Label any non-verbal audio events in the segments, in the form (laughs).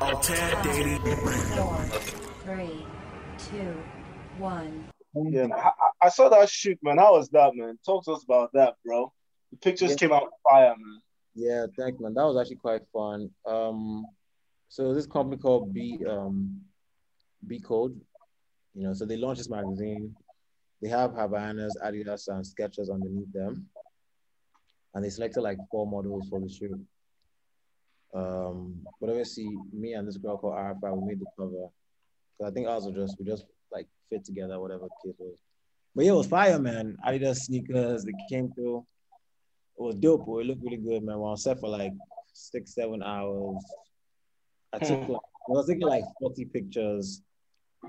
Altair dating. Four, three, two, one. Yeah, man. I, I- saw that shoot, man. How was that, man? Talk to us about that, bro. The pictures Yeah. came out fire, man. Yeah, thanks, man. That was actually quite fun. Um, so this company called B um B Code, you know, so they launched this magazine. They have Havaianas, Adidas, and Skechers underneath them, and they selected like four models for the shoot. Um, but obviously, me and this girl called Arafa, we made the cover. So I think ours were just we just like fit together, whatever the case was. But yeah, it was fire, man. Adidas sneakers, they came through. It was dope. Boy. It looked really good, man. We were on set for like six, seven hours. I took like, I was taking like 40 pictures.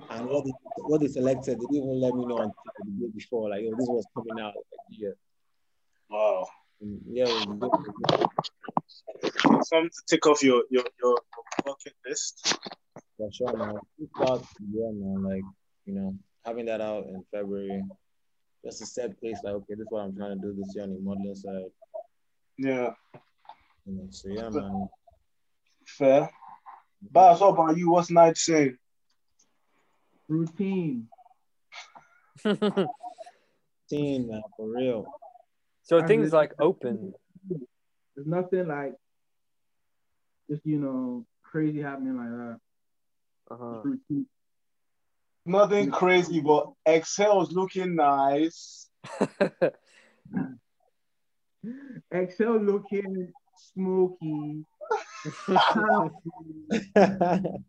And what they, what they selected, they didn't even let me know until the day before. Like, yo, this was coming out. Like, yeah. Wow. And yeah, it was. Something to take off your your your bucket list. For sure, man. We start yeah, man. Like, you know, having that out in February, just a set pace, like, okay, this is what I'm trying to do this year on the modeling side. Yeah, You know, so yeah, man. fair. Baz, what about you? What's night saying? routine. (laughs) Team, man, for real. So I things live- like open. There's nothing like just you know crazy happening like that. Uh-huh. Nothing crazy, but Excel's looking nice. (laughs) Excel looking smoky. (laughs) (laughs)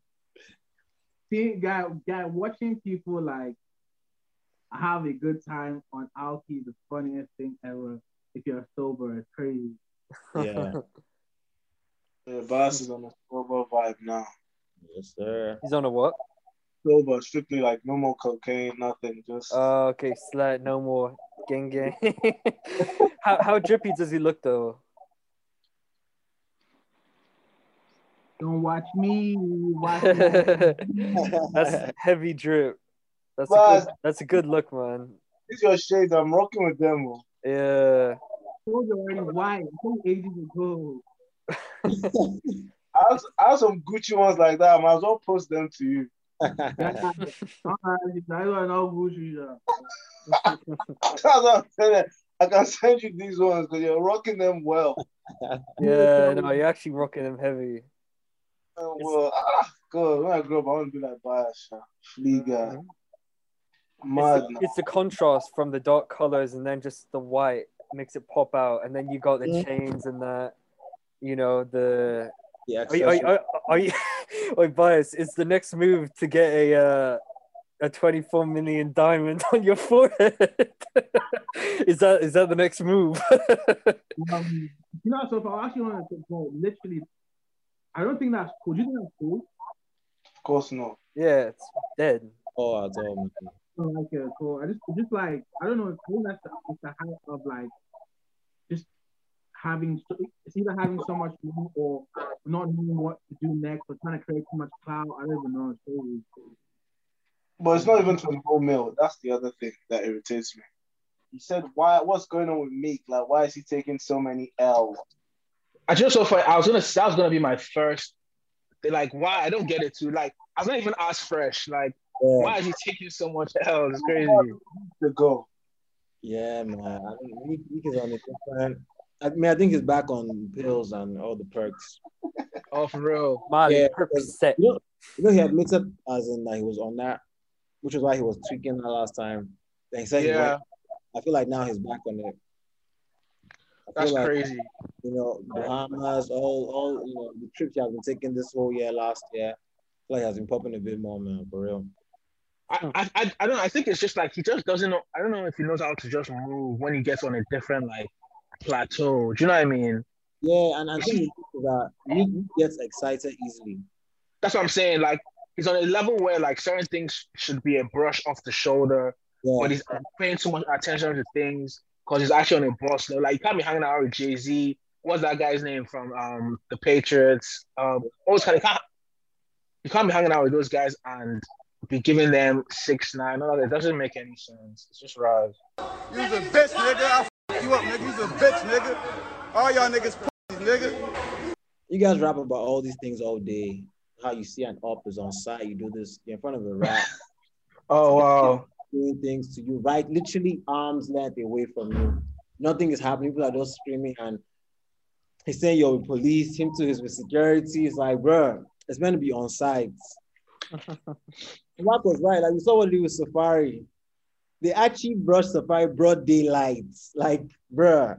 See, guy, guy, watching people like have a good time on Alki the funniest thing ever. If you're sober, it's crazy. yeah. (laughs) Yeah, Baz is on a sober vibe now. Yes, sir. He's on a what? Sober, strictly like no more cocaine, nothing. Just Oh, okay, slut, no more gang gang. (laughs) how how drippy does he look though? Don't watch me. Watch (laughs) me. that's heavy drip. That's a good, that's a good look, man. these your shades. I'm rocking with them. oh. Yeah. Those are already white. Some ages ago. I have, I have some Gucci ones like that. I might as well post them to you. (laughs) Alright, (laughs) I don't know Gucci. That's what I'm saying. I can send you these ones because you're rocking them well. Yeah, no, you're actually rocking them heavy. Uh, well, ah, God, when I grow up, I want to be like Bash, Flea guy. Mad. It's the, it's the contrast from the dark colors and then just the white makes it pop out, and then you got the chains and that. You know the. Yeah, Are you, are, are, are you? (laughs) Wait, bias. Is the next move to get a uh, a 24 million diamond (laughs) on your forehead? (laughs) is that is that the next move? Um, you know, so if I actually want to go, literally, I don't think that's cool. Do you think that's cool? Of course, no. yeah, it's dead. Oh, at all, man. I don't like it. Cool. I just, just like, I don't know. It's cool. That's the, it's the height of like, just having, so- it's either having so much money or not knowing what to do next or trying to create too much clout. I don't even know. It's crazy. But it's not even from no mill. That's the other thing that irritates me. He said, "Why? What's going on with Meek? Like, why is he taking so many L's?" I just so funny. I was gonna that was gonna be my first. They're like, why? I don't get it too. Like, I was not even as fresh. Like, Yeah, why is he taking so much L? It's crazy. To go. yeah man. I think Meek, Meek is on a different. I mean, I think he's back on pills and all the perks. Oh, for real. Molly, Yeah, percent. You know, you know, he admitted as in that he was on that, which is why he was tweaking that last time. Then he said, Yeah, went- I feel like now he's back on it. That's like, crazy. You know, Bahamas, all, all, you know, the trips he has been taking this whole year, last year. I like has been popping a bit more, man, for real. I, I, I, I don't know. I think it's just like he just doesn't know. I don't know if he knows how to just move when he gets on a different like plateau. Do you know what I mean? Yeah, and I think that he gets excited easily. That's what I'm saying. Like he's on a level where like certain things should be a brush off the shoulder, Yeah, but he's paying too much attention to things because he's actually on a boss level. Like you can't be hanging out with Jay Z. What's that guy's name from um the Patriots? Um, always kind of can't. You can't be hanging out with those guys and be giving them six nine. No, it doesn't make any sense. It's just Raz. You's a bitch, nigga. I'll f you up, nigga. You's a bitch, nigga. All y'all niggas pussies, nigga. You guys rap about all these things all day. How you see an op is on site, you do this in front of a rap, (laughs) Oh wow. doing things to you, right? Literally arms length away from you. Nothing is happening. People are just screaming and he's saying you're with police, him too is with security. It's like, bro, it's meant to be on site. (laughs) Mark was right. Like we saw what he did with Safari. They actually brushed Safari broad daylight. Like, bruh,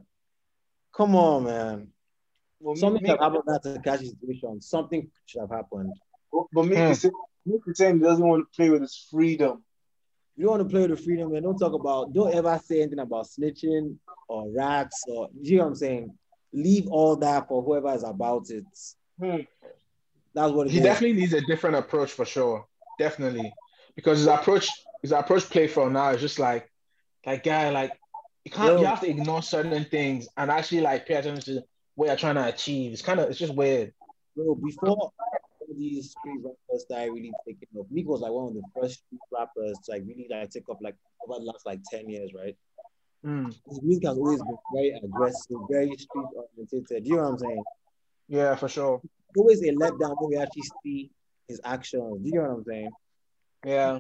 come on, man. Well, Something me, should have happened in that Tekashi situation. Something should have happened. but me, Hmm. saying, Mickey saying he doesn't want to play with his freedom. You don't want to play with the freedom, man. Don't talk about, don't ever say anything about snitching or rats or, you know what I'm saying? Leave all that for whoever is about it. Hmm. That's what He is. definitely needs a different approach for sure. Definitely. Because his approach, his approach play for now is just like, like guy, like you can't Yo. you have to ignore certain things and actually like pay attention to what you're trying to achieve. It's kind of it's just weird. Bro, before these street rappers started really taking off, Meek was like one of the first street rappers to like really like take off like over the last like 10 years, right? Mm. His music has always been very aggressive, very street oriented. You know what I'm saying? Yeah, for sure. Always a letdown when we actually see his actions. You know what I'm saying? Yeah.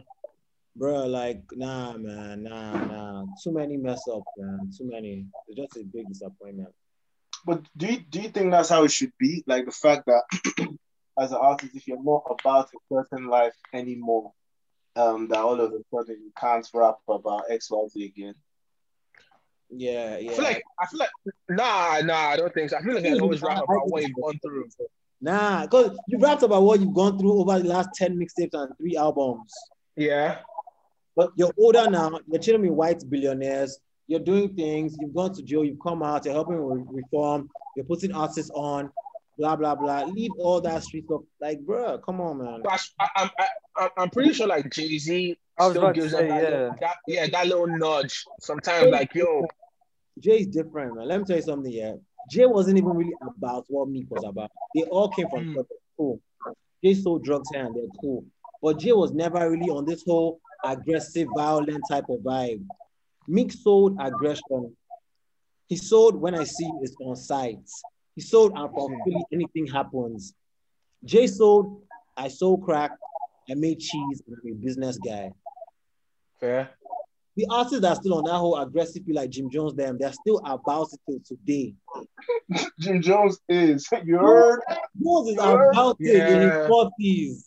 Bro, like, nah, man, nah, nah. Too many mess up, man. Too many. It's just a big disappointment. But do you do you think that's how it should be? Like the fact that (clears throat) as an artist, if you're not about a certain life anymore, um, that all of a sudden you can't rap about X, Y, Z again. Yeah, yeah. I feel like I feel like nah, nah, I don't think so. I feel like I (laughs) always rap about what you've gone through. Nah, because you rapped about what you've gone through over the last 10 mixtapes and three albums. Yeah. But you're older now, you're chilling with white billionaires, you're doing things, you've gone to jail, you've come out, you're helping with reform, you're putting artists on, blah, blah, blah. Leave all that street stuff. Like, bro, come on, man. But I, I, I, I, I'm pretty sure like Jay Z still gives say, that, yeah. little, that yeah that little nudge sometimes. Like yo, Jay's different, man. Let me tell you something, yeah. Jay wasn't even really about what Meek was about. They all came from Mm. cool. Jay sold drugs here and they're cool. But Jay was never really on this whole aggressive, violent type of vibe. Meek sold aggression. He sold when I see is on sites. He sold and from Philly, anything happens. Jay sold, I sold crack, I made cheese, and I'm a business guy. fair. The artists that are still on that whole aggressive like Jim Jones, them, they're still about it till today. (laughs) Jim (laughs) Jones is you heard? Jones is Sure. about it in his 40s.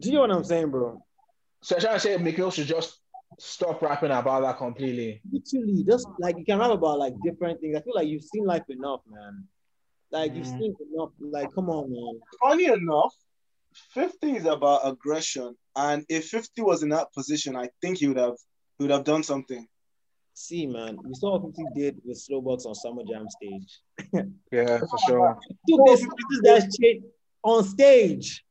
Do you know what I'm saying, bro? So I'm trying to say Mikhail should just stop rapping about that completely. Literally, just like you can rap about like different things. I feel like you've seen life enough, man. Like you've Mm. seen enough. Like, come on, man. Funny enough, 50 is about aggression. And if 50 was in that position, I think he would have he would have done something. See, man, we saw what 50 did with Slowbox on Summer Jam stage. (laughs) Yeah, for sure. Took this, this guy's shit on stage.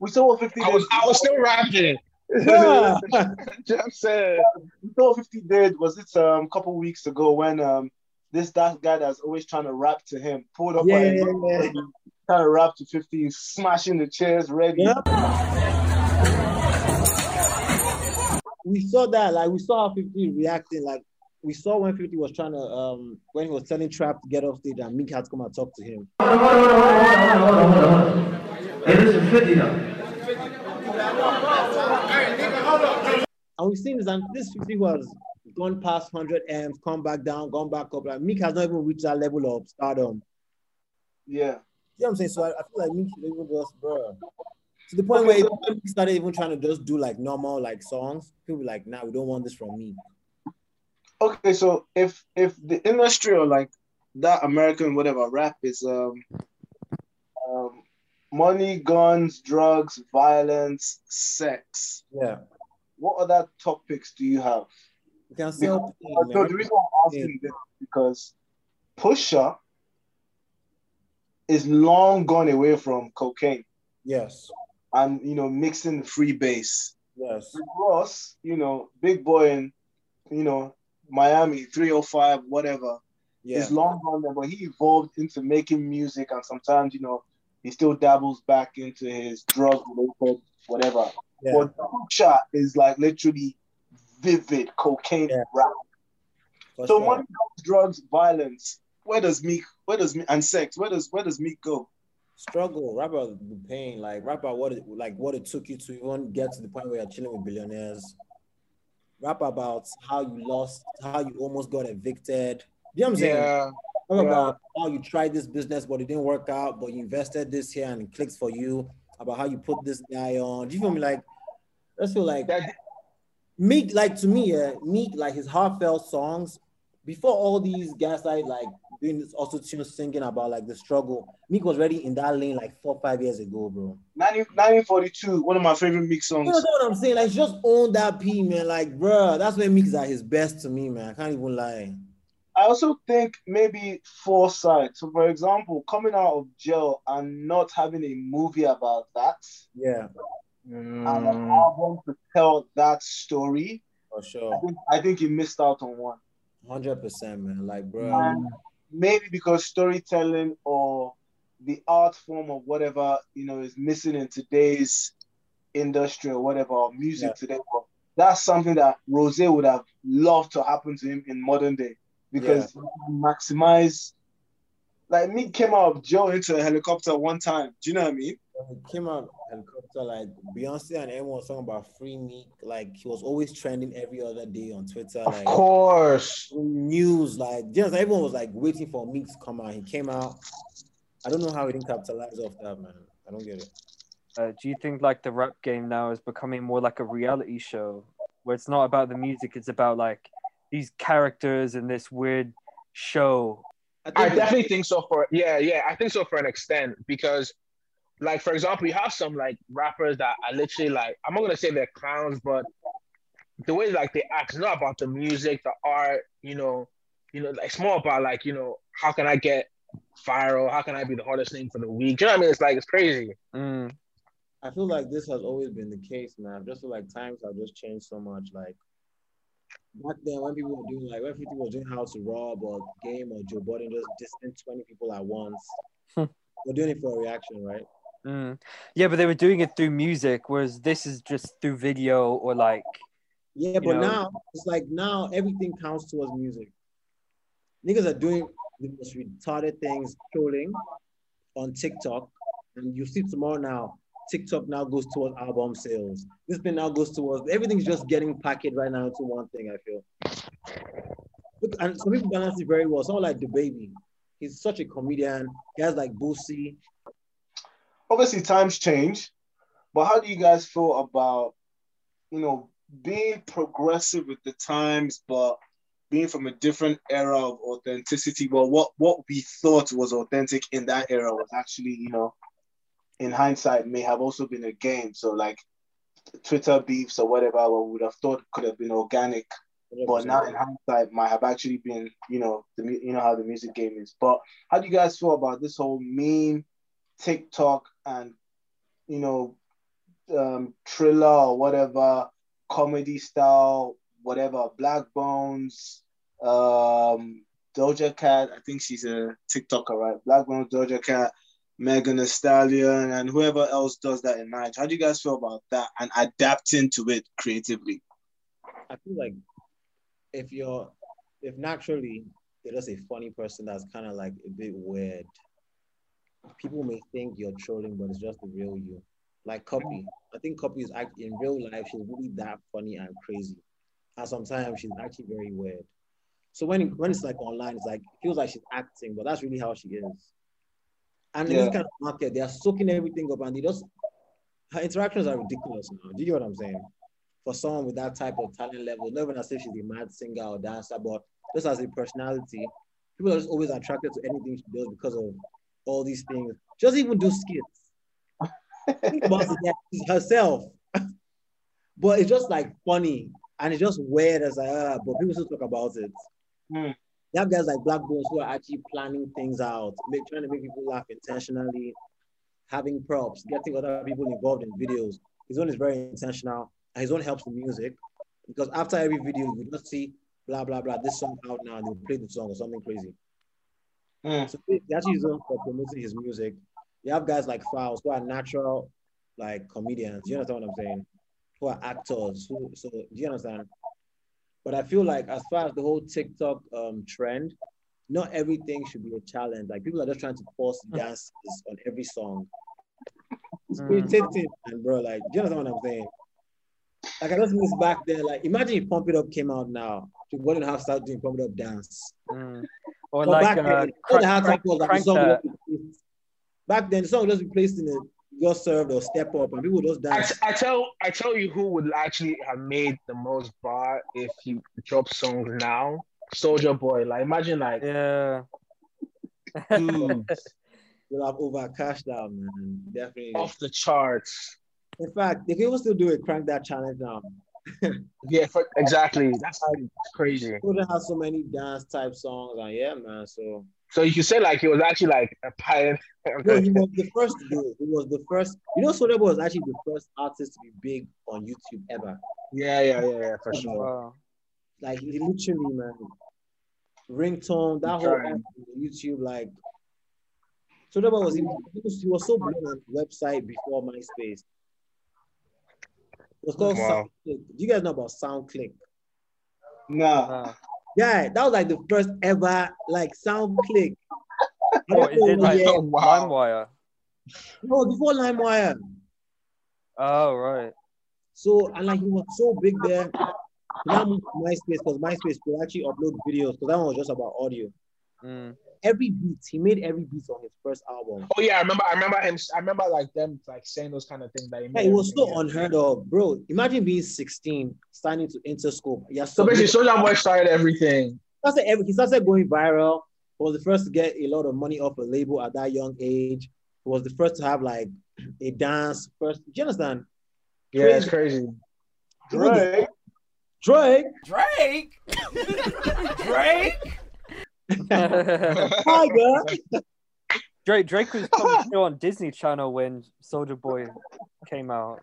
We saw what 50 I did. was I was still rapping. Yeah. (laughs) Just said. we saw what 50 did was it um, a couple weeks ago when um this that guy that's always trying to rap to him pulled up Yeah, on yeah, him, yeah. trying to rap to 50, smashing the chairs ready. Yeah. we saw that, like we saw how 50 reacting. Like we saw when 50 was trying to um when he was telling Trap to get off stage and Meek had to come and talk to him. Hey, listen, 50 though. And we've seen this and this 50 was gone past 100 M's, come back down, gone back up. Like Meek has not even reached that level of stardom. Yeah. You know what I'm saying? So I, I feel like Meek should even just, bro. To the point where Meek started even trying to just do like normal like songs, people be like, nah, we don't want this from me. Okay, so if if the industry or like that American whatever rap is um um money, guns, drugs, violence, sex, Yeah. what other topics do you have? You can Uh, so the reason I'm asking this is because Pusha is long gone away from cocaine Yes. and you know mixing the free base. Yes. Ross, you know, big boy in you know Miami 305, whatever. Yeah. He's long gone there, but he evolved into making music and sometimes, you know, he still dabbles back into his drug related whatever. Yeah. But Pusha is like literally vivid cocaine Yeah. rap. For So sure. money, drugs, violence. where does Meek where does and sex where does where does Meek go? struggle, rap about the pain, like rap about what it like what it took you to even get to the point where you're chilling with billionaires. Rap about how you lost, how you almost got evicted. You know what I'm saying? Yeah. Talk Yeah. about how you tried this business, but it didn't work out, but you invested this here and it clicks for you. About how you put this guy on. Do you feel me? Like, I feel like That Meek, like to me, yeah, Meek, like his heartfelt songs, before all these guys like like doing this tune singing about like the struggle, Meek was already in that lane like four, five years ago, bro. 19, 1942, one of my favorite Meek songs. You know what I'm saying? Like just own that P, man. Like, bro, that's when Meek's at his best to me, man. I can't even lie. I also think maybe foresight. So, for example, coming out of jail and not having a movie about that Yeah, and an album to tell that story, for I sure. think, I think he missed out on one. Hundred percent, man. Like, bro. And maybe because storytelling or the art form of whatever you know is missing in today's industry or whatever or music Yeah. today. But that's something that Rose would have loved to happen to him in modern day because can maximize. Like me came out of jail into a helicopter one time. Do you know what I mean? When he came out helicopter, like Beyonce and everyone was talking about free Meek. Like he was always trending every other day on Twitter. of Like course. news, like just everyone was like waiting for Meek to come out. He came out. I don't know how he didn't capitalize off that, man. I don't get it. Uh, do you think like the rap game now is becoming more like a reality show where it's not about the music, it's about like these characters and this weird show? I definitely think so for yeah, yeah, I think so for an extent because like for example, you have some like rappers that are literally like I'm not gonna say they're clowns, but the way like they act is not about the music, the art, you know, you know, like, it's more about like, you know, how can I get viral? How can I be the hardest thing for the week? Do you know what I mean? It's like it's crazy. Mm. I feel like this has always been the case, man. I just feel like times have just changed so much. Like back then, when people were doing like when people were doing House to Rob or Game or Joe Budden just distant twenty people at once, Hmm. we're doing it for a reaction, right? Mm. Yeah, but they were doing it through music, whereas this is just through video or like Yeah, but know? now it's like now everything counts towards music. Niggas are doing the most retarded things, trolling on TikTok, and you see tomorrow now. TikTok now goes towards album sales. This thing now goes towards everything's just getting packed right now into one thing. I feel. Look, and some people balance it very well. Someone like the baby, he's such a comedian. Guys like Boosie, Obviously, times change, but how do you guys feel about you know being progressive with the times, but being from a different era of authenticity? Well, what what we thought was authentic in that era was actually you know in hindsight may have also been a game. So like Twitter beefs or whatever, what we would have thought could have been organic, but now in hindsight might have actually been, you know, the you know how the music game is. But how do you guys feel about this whole meme, TikTok, and you know, um, thriller or whatever, comedy style, whatever, Black Bones, um, Doja Cat. I think she's a TikToker, right? Black Bones, Doja Cat. Megan Thee Stallion and whoever else does that in Nigeria. How do you guys feel about that and adapting to it creatively? I feel like if you're if naturally you're just a funny person that's kind of like a bit weird, people may think you're trolling, but it's just the real you. Like Cardi. I think Cardi is act in real life, she's really that funny and crazy. And sometimes she's actually very weird. So when when it's like online, it's like it feels like she's acting, but that's really how she is. And in this kind of market, they are soaking everything up and they just her interactions are ridiculous now. Do you get what I'm saying? For someone with that type of talent level, not even as if she's a mad singer or dancer, but just as a personality, people are just always attracted to anything she does because of all these things. She doesn't even do skits. Think about it, she's herself. (laughs) but it's just like funny and it's just weird as like, ah, but people still talk about it. Hmm. You have guys like Black Bones who are actually planning things out, make, trying to make people laugh intentionally, having props, getting other people involved in videos. His own is very intentional, and his own helps with music. Because after every video, you just see blah blah blah, this song out now, and they'll play the song or something crazy. Mm. So he he actually them for promoting his music. You have guys like Fouls who are natural like comedians. You understand what I'm saying? Who are actors. Who so do you understand? But I feel like as far as the whole TikTok um trend, not everything should be a challenge. Like people are just trying to force dances on every song. It's Mm. irritating, and bro. Like, do you understand what I'm saying? Like I just miss back there. Like, imagine if Pump It Up came out now. You wouldn't have started doing Pump It Up dance. Mm. Or But like back uh, then, all crank, crank, was like the crank song would just be placed- back then the song would just be placed in a your served or step up and people would just I, dance. I tell I tell you who would actually have made the most bar if you dropped songs now. Soulja Boy. Like imagine like Yeah. dude (laughs) You'll have over cashed out, man. Definitely. off the charts. In fact, they can even still do it, crank that challenge now. (laughs) Yeah, for, exactly. That's crazy. Couldn't have so many dance type songs, and yeah, man. So So you could say like he was actually like a pioneer. (laughs) no, he was the first to do it. He was the first. You know, Boy was actually the first artist to be big on YouTube ever. Yeah, yeah, yeah, yeah, for sure. Wow. Like he literally, man, ringtone, that whole on YouTube, like Boy was, he was he was so big on website before MySpace. It was called Wow. SoundClick. Do you guys know about SoundClick? No. Nah. Yeah, that was like the first ever like SoundClick. I (laughs) Oh, don't is it like yeah. Wow. LimeWire? No, before LimeWire. Oh right. So and like he was so big there. Now moved to MySpace because MySpace could actually upload videos because that one was just about audio. Mm. Every beat, he made every beat on his first album. Oh yeah, I remember. I remember him. I remember like them like saying those kind of things that he Yeah, it was so yeah. unheard of, bro. Imagine being 16, signing to Interscope. Yeah, So basically, Soulja Boy started everything. started every, he started going viral. He was the first to get a lot of money off a label at that young age. He was the first to have like a dance. First, do you understand? Yeah, it's crazy. Drake. Drake, Drake. (laughs) Drake. (laughs) Tiger. Drake Drake was still (laughs) on Disney Channel when Soulja Boy came out.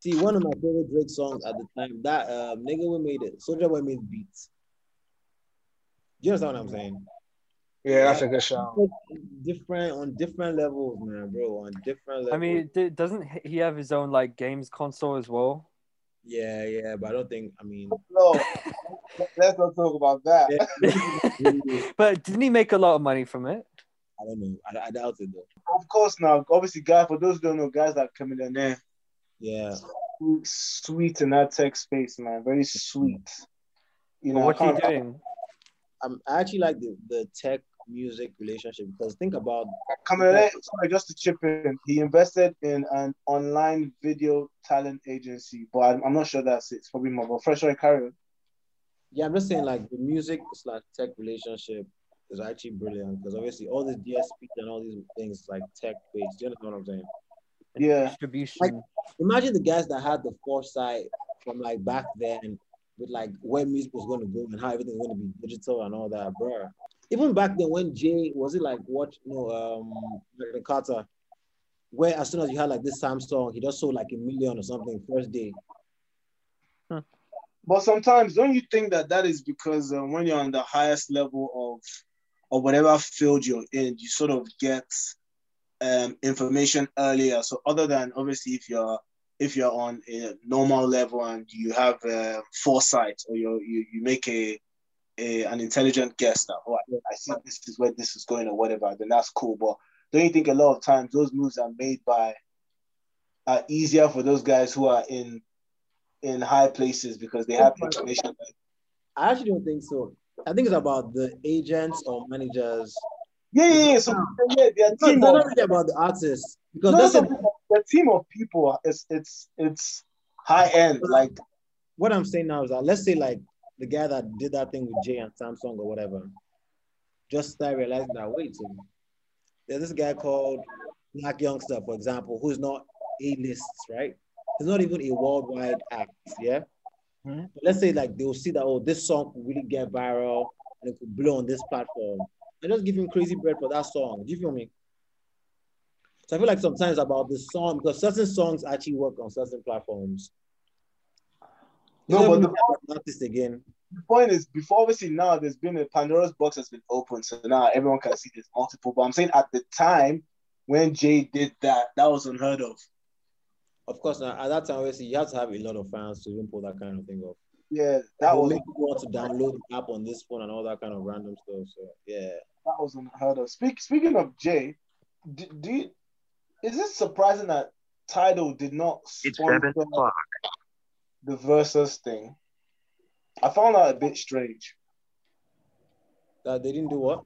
See, one of my favorite Drake songs at the time, that um, nigga we made it. Soulja Boy made beats. You understand what I'm saying? Yeah, that's a good show. Different on different levels, man, bro. On different levels. I mean, d- doesn't he have his own like games console as well? Yeah, yeah, but I don't think. I mean, (laughs) No. Let's not talk about that. (laughs) but didn't he make a lot of money from it? I don't know. I, I doubt it though. Of course, now, obviously, guys, for those who don't know, guys like coming in there, Yeah, sweet in that tech space, man. Very sweet. Mm. You But know, what's I he can't- doing? I'm, I actually like the, the tech music relationship because think about Kamele, sorry, just to chip in, he invested in an online video talent agency, but I'm, I'm not sure that's it. It's probably more. But fresh, sorry, carry on. yeah, I'm just saying like the music slash tech relationship is actually brilliant because obviously all these DSP and all these things like tech based. Do you understand what I'm saying? Yeah. Distribution. Like, Imagine the guys that had the foresight from like back then with like where music was going to go and how everything was going to be digital and all that, bro. Even back then when Jay was it like what you know um Magna Carta, where as soon as you had like this Samsung, he just sold like a million or something first day. But sometimes, don't you think that that is because uh, when you're on the highest level of or whatever field you're in, you sort of get um, information earlier. So other than obviously if you're if you're on a normal level and you have uh, foresight or you you you make a, a an intelligent guess now. oh I, I see this is where this is going or whatever, then that's cool. But don't you think a lot of times those moves are made by are easier for those guys who are in in high places because they have information. I actually don't think so. I think it's about the agents or managers. Yeah, yeah, yeah. So yeah, No, team they're of, not really about the artists because no, that's it. the team of people is it's it's high end. Like what I'm saying now is that let's say like the guy that did that thing with Jay and Samsung or whatever, just start realizing that wait, so there's this guy called Black Youngster, for example, who's not a lists, right? He's not even a worldwide act, yeah. Mhm. But let's say like they'll see that oh, this song could really get viral and it could blow on this platform. And just give him crazy bread for that song. Do you feel me? So I feel like sometimes about the song because certain songs actually work on certain platforms. No, but the- if I'm an artist again. the point is, before obviously now there's been a Pandora's box has been opened, so now everyone can see there's multiple. But I'm saying at the time when Jay did that, that was unheard of. Of course, now at that time, obviously, you have to have a lot of fans to even pull that kind of thing off. yeah, That that will was make people want to download the app on this phone and all that kind of random stuff. So yeah. that was unheard of. Speak, speaking of Jay, do, do you, is it surprising that Tidal did not It's seven o'clock. The versus thing? I found that a bit strange. That they didn't do what?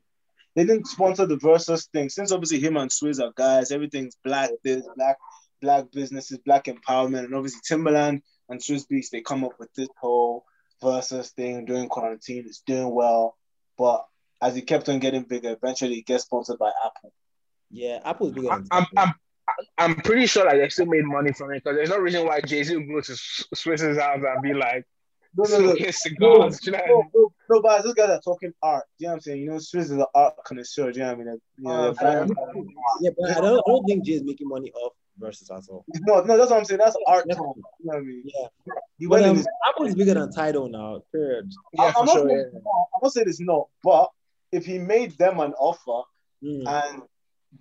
They didn't sponsor the versus thing since obviously him and Swizz are guys. Everything's black. This black, black businesses, black empowerment, and obviously Timberland and Swizz Beatz. They come up with this whole versus thing during quarantine. It's doing well, but as it kept on getting bigger, eventually it gets sponsored by Apple. Yeah, Apple's bigger I'm, than I'm, Tidal. I'm, I'm pretty sure like they still made money from it because there's no reason why Jay Z would go to S- Swizz's house and be like, No, no, no. smoking cigars. you know what I No, mean? no, no, but those guys are talking art. Do you know what I'm saying? You know, Swizz is an art connoisseur. Do you know what I mean? Like, you know, Uh, they're very- Yeah, but I don't, I don't think Jay is making money off versus at all. no, no, that's what I'm saying. That's art Yeah. talk. You know what I mean? Yeah. He But went in um, his Apple is bigger than Tidal now. Period. Yeah, I'm for not sure. saying Yeah. I'm not saying it's not, but if he made them an offer Mm. and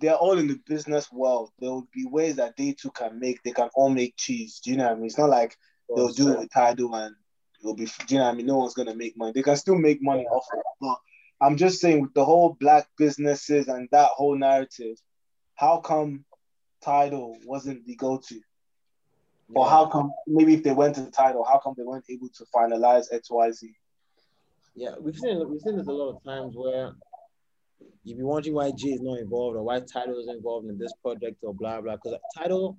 they're all in the business world, there will be ways that they too can make. They can all make cheese. Do you know what I mean? It's not like they'll do it with Tidal and it'll be. Do you know what I mean? No one's gonna make money. They can still make money off it, but I'm just saying with the whole black businesses and that whole narrative, how come Tidal wasn't the go-to? Or how come maybe if they went to Tidal, how come they weren't able to finalize X Y Z? Yeah, we've seen we've seen this a lot of times where you be wondering why Jay is not involved or why Tidal is involved in this project or blah blah. Because Tidal,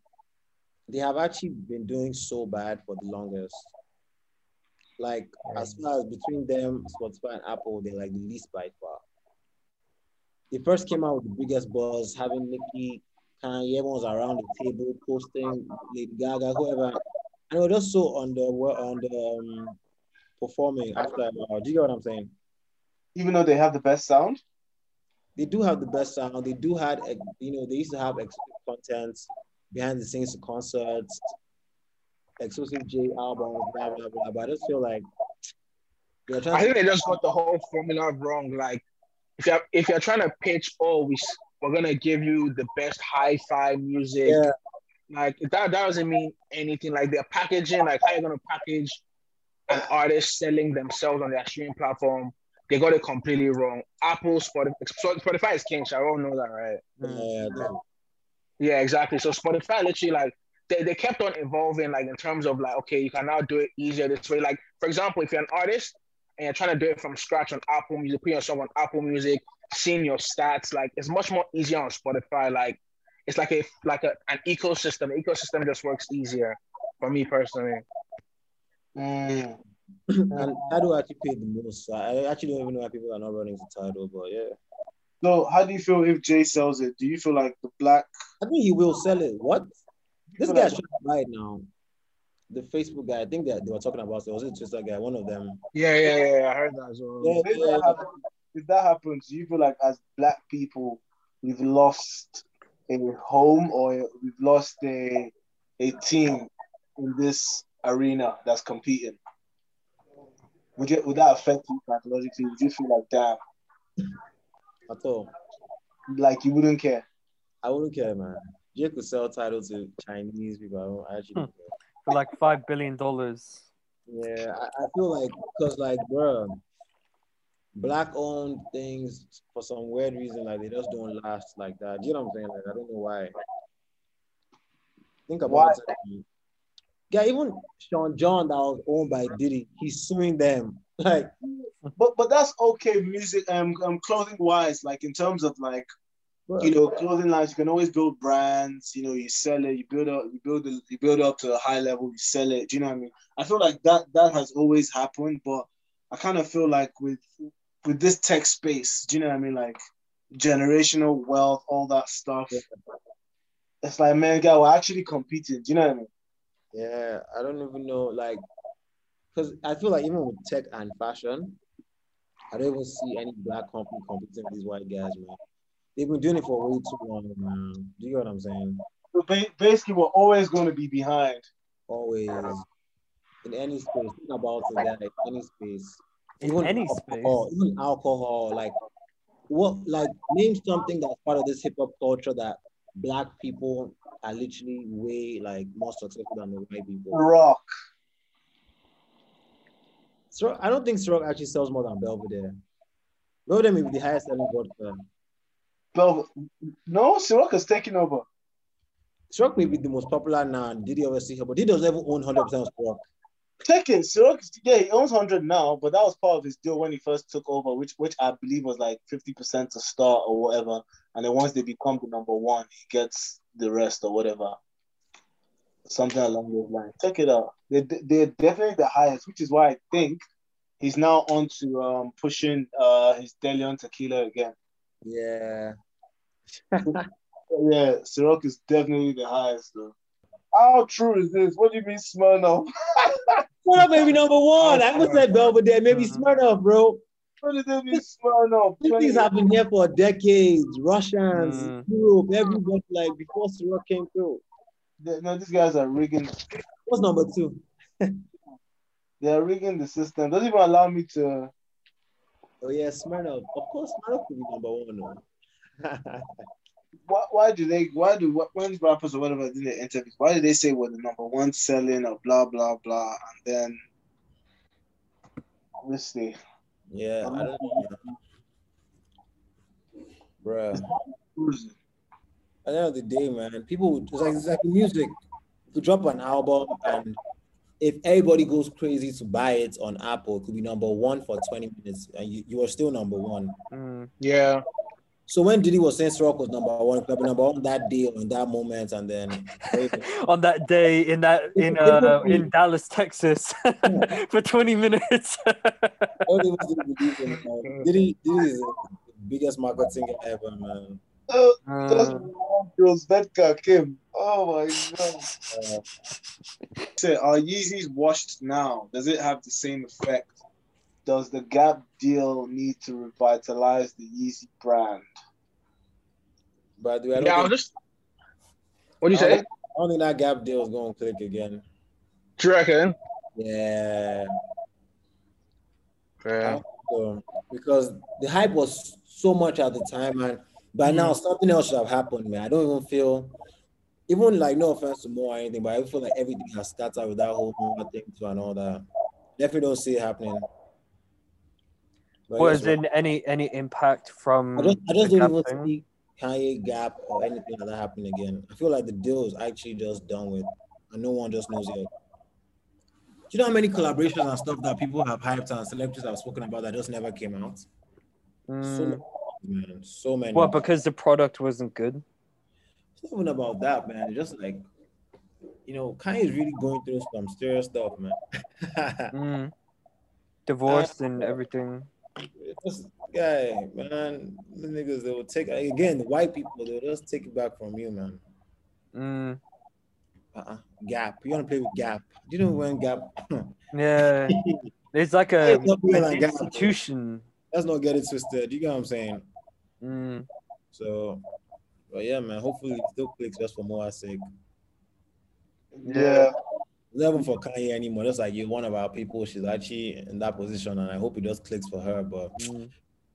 they have actually been doing so bad for the longest. Like as far as between them, Spotify and Apple, they're like the least by far. They first came out with the biggest buzz, having Nicki, Kanye, everyone was around the table posting Lady Gaga, whoever, and it was just so under on the um, performing after. Uh, do you get what I'm saying? Even though they have the best sound, they do have the best sound. They do had, you know, they used to have exclusive content behind the scenes concerts, exclusive Jay albums, blah blah blah. But I just feel like I think To, they just got the whole formula wrong. Like, if you're if you're trying to pitch, oh, we we're gonna give you the best hi-fi music, yeah, like that that doesn't mean anything. Like they're packaging, like how you're gonna package an artist selling themselves on their streaming platform? They got it completely wrong. Apple, Spotify, Spotify is king. so I all know that, right? yeah, they- Yeah, exactly. So Spotify literally like they, they kept on evolving like in terms of like okay you can now do it easier this way. Like for example, if you're an artist and you're trying to do it from scratch on Apple Music, put yourself on Apple Music, seeing your stats, like it's much more easier on Spotify. Like it's like a like a, an ecosystem. The ecosystem just works easier for me personally. Mm. And Tidal actually paid the most. I actually don't even know why people are not running to Tidal, but yeah, So, how do you feel if Jay sells it? Do you feel like the black? I think he will sell it. What? This guy's like- trying to buy it now. The Facebook guy, I think that they were talking about. So was it Twitter guy? One of them. Yeah, yeah, yeah. yeah, I heard that as well. Yeah, If yeah, that, happens, if that happens, do you feel like as black people we've lost a home or we've lost a a team in this arena that's competing? Would you would that affect you psychologically? Would you feel like damn, At all. like you wouldn't care? I wouldn't care, man. Jay could sell Tidal to Chinese people. I, don't, I actually hmm. care. for like five billion dollars. Yeah, I, I feel like because like, bro, black owned things for some weird reason like they just don't last like that. Do you know what I'm saying? Like I don't know why. Think about Why? it. Yeah, even Sean John that was owned by Diddy, he's suing them. (laughs) Like, But but that's okay, music um, um clothing wise, like in terms of like you know clothing lines, you can always build brands. You know, you sell it, you build up, you build it, you build up to a high level, you sell it. Do you know what I mean? I feel like that that has always happened, but I kind of feel like with with this tech space, do you know what I mean? Like generational wealth, all that stuff. It's like, man, guy, we're actually competing. Do you know what I mean? Yeah, I don't even know, like, because I feel like even with tech and fashion, I don't even see any black company competing with these white guys, man. They've been doing it for way too long, man. Do you get what I'm saying? So basically, we're always going to be behind. always in any space. Think about it, guys. Any space, In any alcohol, even alcohol. Like what? Like name something that's part of this hip hop culture that black people are literally way like more successful than the white people. Rock. Ciroc, I don't think Ciroc actually sells more than Belvedere. Belvedere may be the highest selling vodka. Bel- no, Ciroc is taking over. Ciroc may be the most popular now. and Diddy obviously, but Diddy doesn't even own 100% of Ciroc. Taking Ciroc, is- yeah, he owns 100 now, but that was part of his deal when he first took over, which which I believe was like 50% to start or whatever. And then once they become the number one, he gets the rest or whatever. Something along those lines. Check it out. They, they're definitely the highest, which is why I think he's now on to um, pushing uh, his DeLeón tequila again. Yeah. (laughs) (laughs) Yeah, Ciroc is definitely the highest, though. How true is this? What do you mean, Smirnoff? (laughs) Smirnoff may be number one. I haven't said Belvedere, maybe Mhm. Smirnoff, bro. What does it mean, Smirnoff? These things have been here for decades. Russians, Mm. Europe, everybody, like before Ciroc came through. They- No, these guys are rigging. What's number two? (laughs) They are rigging the system. Doesn't even allow me to. Oh yeah, Smirnoff. Of course, Smirnoff could be number one. though. (laughs) Why, why do they? Why do when rappers or whatever do their interviews? Why do they say we're the number one selling or blah blah blah? And then obviously, yeah, I don't know. Bruh. At the end of the day, man, people it's like it's like music. You drop an album and if everybody goes crazy to buy it on Apple, it could be number one for 20 minutes and you, you are still number one. Mm. Yeah. So when Diddy was saying Ciroc was number one, club number one that day or in that moment, and then (laughs) on that day in that in uh in Dallas, Texas, (laughs) for 20 minutes. (laughs) all of us didn't believe him. Man. Diddy, Diddy is the biggest marketing ever, man. Uh, just Uh, when Jules Vedka came. Oh my god! Uh, Say, are Yeezys washed now? Does it have the same effect? Does the Gap deal need to revitalize the Yeezy brand? by the way, I don't, Yeah, I was think, just. What do you I say? don't, I don't think that Gap deal is going to click again. Do you reckon? Yeah. Yeah. So, because the hype was so much at the time, and by now mm. something else should have happened, man. I don't even feel, even like no offense to more or anything, but I feel like everything has scattered with that whole Moore thing too and all that. Definitely don't see it happening. But was yes, in any any impact from I just, I just don't even thing? see Kanye Gap or anything like that happening again. I feel like the deal is actually just done with, and no one just knows yet. Do you know how many collaborations and stuff that people have hyped and celebrities have spoken about that just never came out? So Mm. many, man, so many. What because the product wasn't good? It's not even about that, man. It's just like, you know, Kanye is really going through some serious stuff, man. (laughs) Mm. Divorced and everything. This guy, man, the niggas they will take again. The white people they'll just take it back from you, man. Mm. Uh-uh. Gap. You want to play with Gap? Do you know when Gap? (laughs) (laughs) Yeah, it's like a It's not bigger an than Gap. institution. Let's not get it twisted. You get what I'm saying? Mm. So, but yeah, man. Hopefully, it still clicks just for Moa's sake. Yeah. Even for Kanye anymore. Just like you're one of our people. She's actually in that position, and I hope it just clicks for her. But Mm.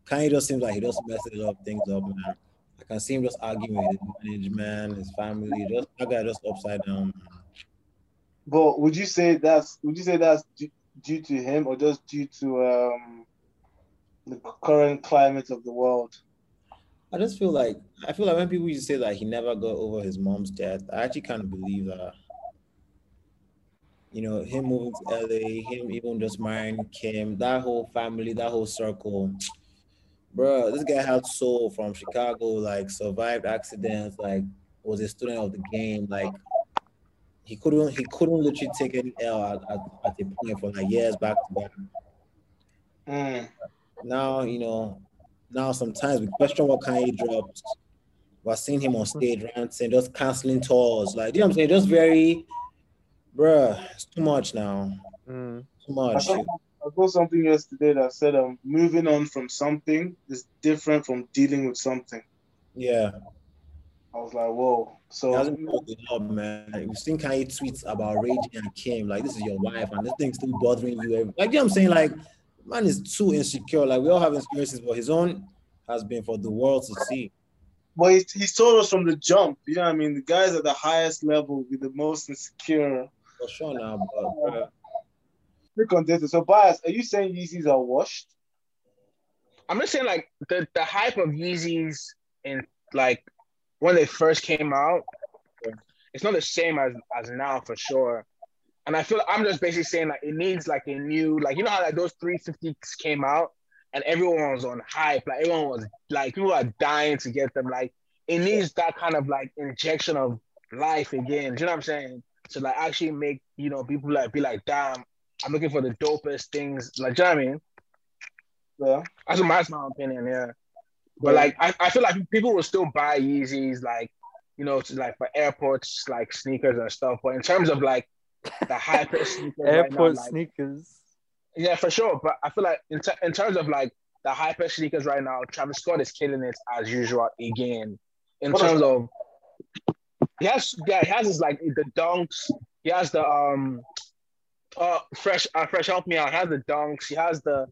Kanye just seems like he just messes up things up, man. I can see him just arguing with his management, his family. Just that guy just upside down. Man. But would you say that's would you say that's due, due to him or just due to um the current climate of the world? I just feel like I feel like when people used to say that he never got over his mom's death, I actually kind of believe that. You know, him moving to LA, him even just marrying Kim, that whole family, that whole circle. Bro, this guy had soul from Chicago, like survived accidents, like was a student of the game, like he couldn't he couldn't literally take any L at, at, at a point for like years back to back. Mm. Now, you know, now sometimes we question what Kanye drops. We're seeing him on stage ranting, just canceling tours. Like, you know what I'm saying? Just very, bruh, it's too much now. Mm. Too I much. saw, I saw something yesterday that said um moving on from something is different from dealing with something. Yeah. I was like, whoa. It So hasn't been good job, man. Like, we've seen Kanye tweets about raging and Kim. Like, this is your wife, and this thing's still bothering you. Like, you know what I'm saying? Like, man is too insecure. Like, we all have experiences, but his own has been for the world to see. but he's, he's told us from the jump, you know what I mean? The guys at the highest level be the most insecure. For sure now, (laughs) but bruh, Click on this. So, bias, are you saying Yeezys are washed? I'm just saying like the the hype of Yeezys in like when they first came out, it's not the same as as now for sure. And I feel I'm just basically saying like it needs like a new like you know how like those 350s came out and everyone was on hype like everyone was like people are dying to get them like it needs that kind of like injection of life again. Do you know what I'm saying? To like actually make you know people like be like damn I'm looking for the dopest things like do you know what I mean? Yeah. That's my, that's my opinion, yeah. But like, I, I feel like people will still buy Yeezys, like, you know, to, like for airports, like sneakers and stuff. But in terms of like the hyper (laughs) sneakers, right now, Airport like, sneakers. yeah, for sure. But I feel like in, in terms of like the hyper sneakers right now, Travis Scott is killing it as usual again. In What terms of, he has, yeah, he has his like the dunks. He has the um, uh, fresh, uh, fresh. Help me out. He has the dunks. He has the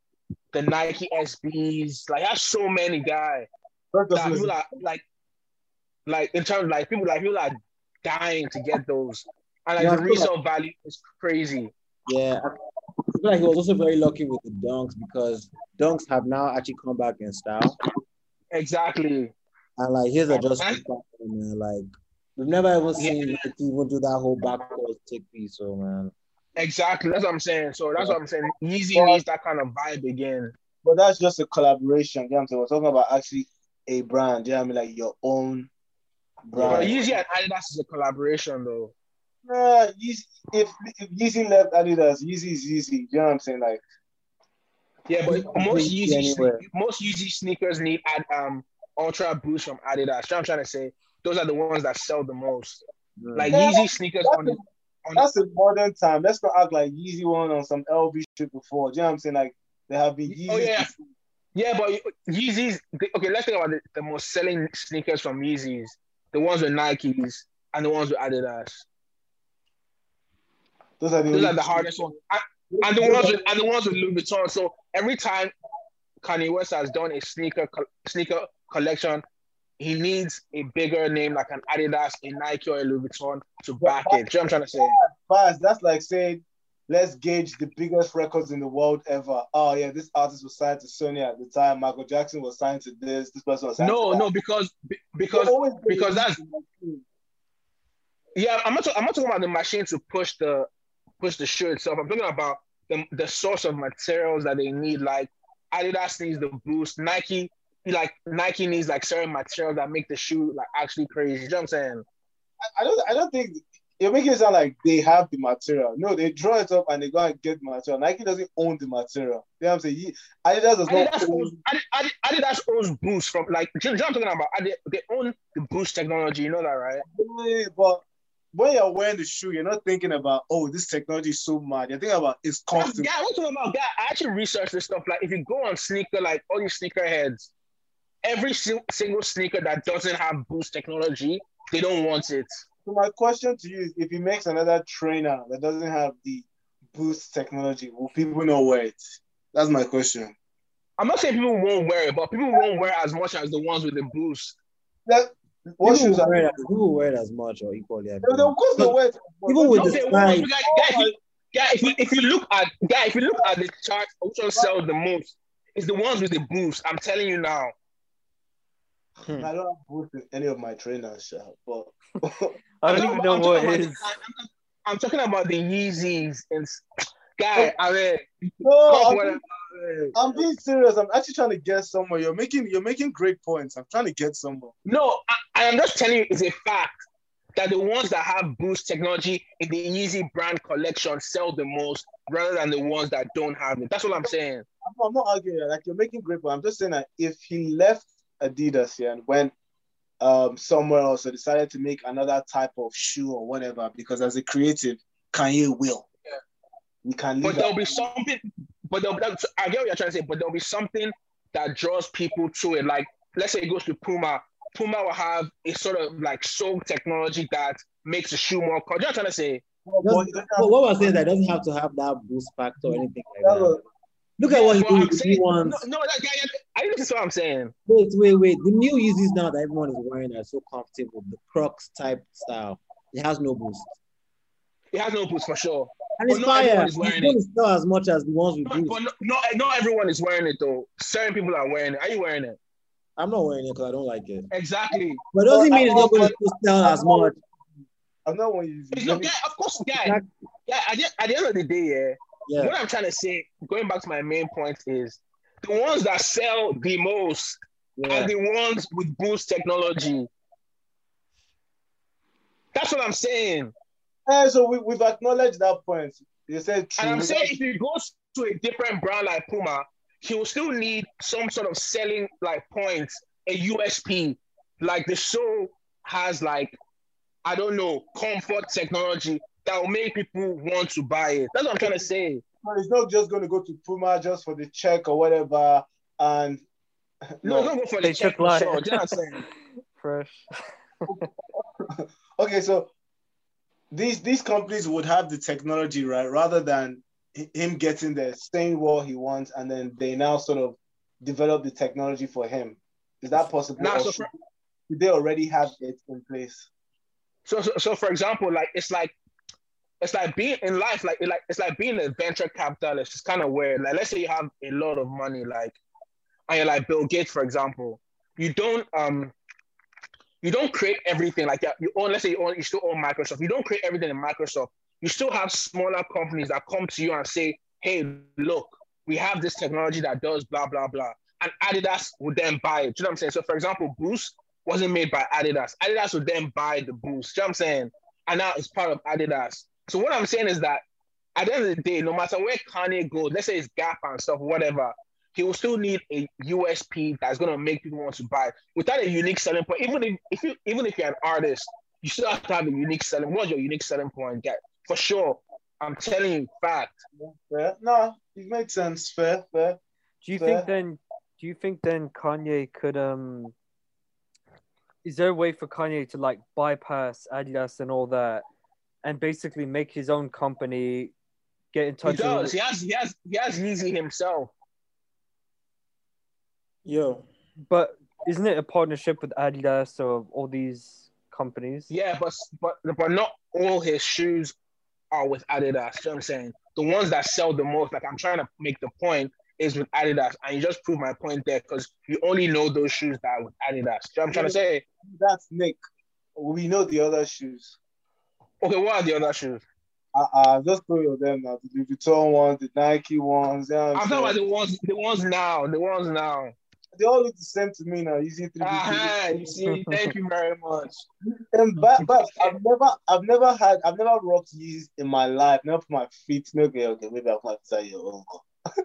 the Nike SBs. Like, he has so many guys that people are like, like in terms of like people like people are dying to get those, and like Yeah, the feel like- resale value is crazy. Yeah, I feel like he was also very lucky with the dunks because dunks have now actually come back in style. Exactly. And like his are just And- Like we've never ever Yeah. seen Nike even do that whole backwards tick piece. So man, Exactly. That's what I'm saying. So that's what I'm saying. Yeezy But- needs that kind of vibe again. But that's just a collaboration. You know what I'm saying? We're talking about actually a brand. You know what I mean? Like your own But brand. Yeezy and Adidas is a collaboration though. Nah, Yeezy, if, if Yeezy left Adidas, Yeezy is Yeezy. You know what I'm saying? Like, Yeah, but most Yeezy Yeezy anywhere. sne- most Yeezy sneakers need ad, um ultra boost from Adidas. That's what I'm trying to say. Those are the ones that sell the most. Like Yeah, Yeezy sneakers that's on the on that's a modern time. Let's not act like Yeezy one on some LV shit before. Do you know what I'm saying? Like, there have been oh, Yeezys. Oh, yeah. before. Yeah, but Yeezys. Okay, let's think about the, the most selling sneakers from Yeezys. The ones with Nikes and the ones with Adidas. Those are the, Those are the hardest ones. And, and the ones with and the ones with Louis Vuitton. So every time Kanye West has done a sneaker co- sneaker collection, he needs a bigger name like an Adidas, a Nike, or a Louis Vuitton to back it. Do you know what I'm trying to say? Fast. That's like saying, let's gauge the biggest records in the world ever. Oh yeah, this artist was signed to Sony at the time. Michael Jackson was signed to this. This person was signed No, to no, because because There's always been because that's- Yeah, I'm not. talk- I'm not talking about the machine to push the push the shoe itself. I'm talking about the the source of materials that they need. Like Adidas needs the boost. Nike, like Nike needs like certain materials that make the shoe like actually crazy. You know what I'm saying? I don't. I don't think you're making it sound like they have the material. No, they draw it up and they go and get the material. Nike doesn't own the material. You know what I'm saying? Adidas does not Adidas own. owns, Adi- Adidas owns Boost from like you know what I'm talking about. Adi- They own the Boost technology. You know that, right? Yeah, But when you're wearing the shoe, you're not thinking about oh, this technology is so mad. You're thinking about it's Yeah, comfortable. I'm talking about that. I actually researched this stuff. Like, if you go on sneaker, like all these sneaker heads, every single sneaker that doesn't have Boost technology, they don't want it. So my question to you is, if he makes another trainer that doesn't have the boost technology, will people not wear it? That's my question. I'm not saying people won't wear it, but people won't wear as much as the ones with the Boost. That, what people shoes are wear it, people wear it as much or equally. I They- they- Of course, they wear it. Even with No, the they won't. size, Guy, guy, if you, guy, if you if you look at guy, if you look at the chart, which one sells the most? It's the ones with the Boost. I'm telling you now. Hmm. I don't have boost in any of my trainers, sha, but (laughs) I I'm don't talking even know about- I'm what talking it about the- I'm, I'm- I'm talking about the Yeezys and guy. Oh. I mean, no, I'm, being, I- I'm being serious. I'm actually trying to get somewhere. You're making you're making great points. I'm trying to get somewhere. No, I, I am just telling you, it's a fact that the ones that have Boost technology in the Yeezy brand collection sell the most, rather than the ones that don't have it. That's what I'm saying. I'm, I'm not arguing. Like you're making great points. I'm just saying that if he left Adidas here and went um somewhere else or decided to make another type of shoe or whatever, because as a creative, Kanye will. Yeah. We can But there'll that. be something. But there'll, I get what you're trying to say. But there'll be something that draws people to it. Like let's say it goes to Puma. Puma will have a sort of like soul technology that makes the shoe more. You're trying to say. But- Doesn't- but- but what we're saying that doesn't have to have that boost factor or anything like that that. was- Look at what he But I'm did with the saying- new ones. No, no, that guy. I think this is what I'm saying. Wait, wait, wait. The new Yeezys now that everyone is wearing are so comfortable. The Crocs type style. It has no boost. It has no boots for sure. And it's not fire. everyone It's is wearing going to sell as much as the ones with But, boots. but not, not not everyone is wearing it though. Certain people are wearing it. Are you wearing it? I'm not wearing it because I don't like it. Exactly. But it doesn't Well, mean it's not going to sell as much. I'm not one using. It's not, yeah, of course, yeah. Exactly. Yeah, at the, at the end of the day, yeah, Yeah. what I'm trying to say, going back to my main point, is the ones that sell the most Yeah. are the ones with boost technology. That's what I'm saying. Yeah, so we, we've acknowledged that point. You said true. And I'm saying if he goes to a different brand like Puma, he will still need some sort of selling like points, a USP. Like the show has like, I don't know, comfort technology that will make people want to buy it. That's what I'm trying to say. It's not just going to go to Puma just for the check or whatever. And No, no, don't go for They the check took for light. sure. You know what I'm saying? (laughs) Fresh. (laughs) okay, so these these companies would have the technology, right? Rather than him getting there, saying what he wants, and then they now sort of develop the technology for him. Is that possible? Nah, so for- they already have it in place? So, so, so for example, like it's like it's like being in life, like like it's like being a venture capitalist. It's kind of weird. Like, let's say you have a lot of money, like, and you're like Bill Gates, for example. You don't um, you don't create everything. Like you own. Let's say you own, you still own Microsoft. You don't create everything in Microsoft. You still have smaller companies that come to you and say, "Hey, look, we have this technology that does blah blah blah," and Adidas would then buy it. Do you know what I'm saying? So, for example, Boost wasn't made by Adidas. Adidas would then buy the Boost. Do you know what I'm saying? And now it's part of Adidas. So what I'm saying is that at the end of the day, no matter where Kanye goes, let's say it's Gap and stuff, whatever, he will still need a USP that's gonna make people want to buy. Without a unique selling point, even if, if you even if you're an artist, you still have to have a unique selling. What's your unique selling point? Get for sure. I'm telling you, fact. Fair? No, it makes sense. Fair, fair. Do you Fair. think then? Do you think then Kanye could um? Is there a way for Kanye to like bypass Adidas and all that, and basically make his own company, get in He touch does. with? He has. He has. He has Yeezy himself. Yo. But isn't it a partnership with Adidas or all these companies? Yeah, but but but not all his shoes are with Adidas. You know what I'm saying? The ones that sell the most, like I'm trying to make the point, is with Adidas. And you just proved my point there because you only know those shoes that are with Adidas. You know what I'm trying to say? That's Nick. We know the other shoes. Okay, what are the other shoes? Uh, uh just three of them now. The Louis Vuitton ones, the Nike ones. You know I'm I'm talking about the ones the ones now. The ones now. They all look the same to me now. Using three. Uh-huh, you see, thank you very much. And but, but I've never, I've never had, I've never rocked Yeezys in my life. Never put my feet. No, okay, okay, maybe I'll have to tell your uncle. (laughs)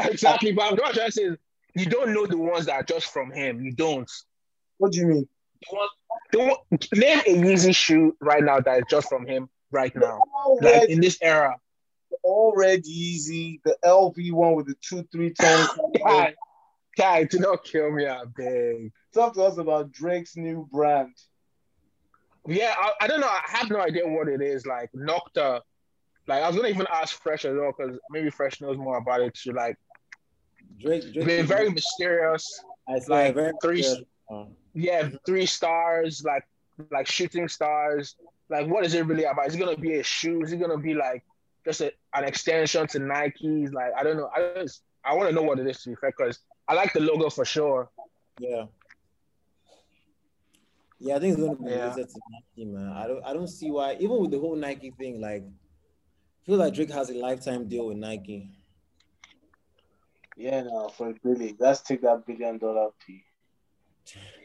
Exactly, but I'm trying to say you don't know the ones that are just from him. You don't. What do you mean? The one, one, name a Yeezy shoe right now that is just from him right now. Like in this era. all red Yeezy, the LV one with the two, three tones. Guy, guy, do not kill me, I beg. Talk to us about Drake's new brand. Yeah, I, I don't know. I have no idea what it is. Like Nocta. Like I was gonna even ask Fresh as well because maybe Fresh knows more about it too. Like Drake, it's Drake been very mysterious. I see, like, very three- uh, Yeah, three stars, like like shooting stars. Like what is it really about? Is it gonna be a shoe? Is it gonna be like just a, an extension to Nikes? Like I don't know. I just I want to know what it is to be fair because I like the logo for sure. Yeah. Yeah, I think it's gonna be Yeah. related to Nike, man. I don't I don't see why even with the whole Nike thing, like I feel like Drake has a lifetime deal with Nike. Yeah, no, for a billion. Let's take that billion dollar P. (laughs)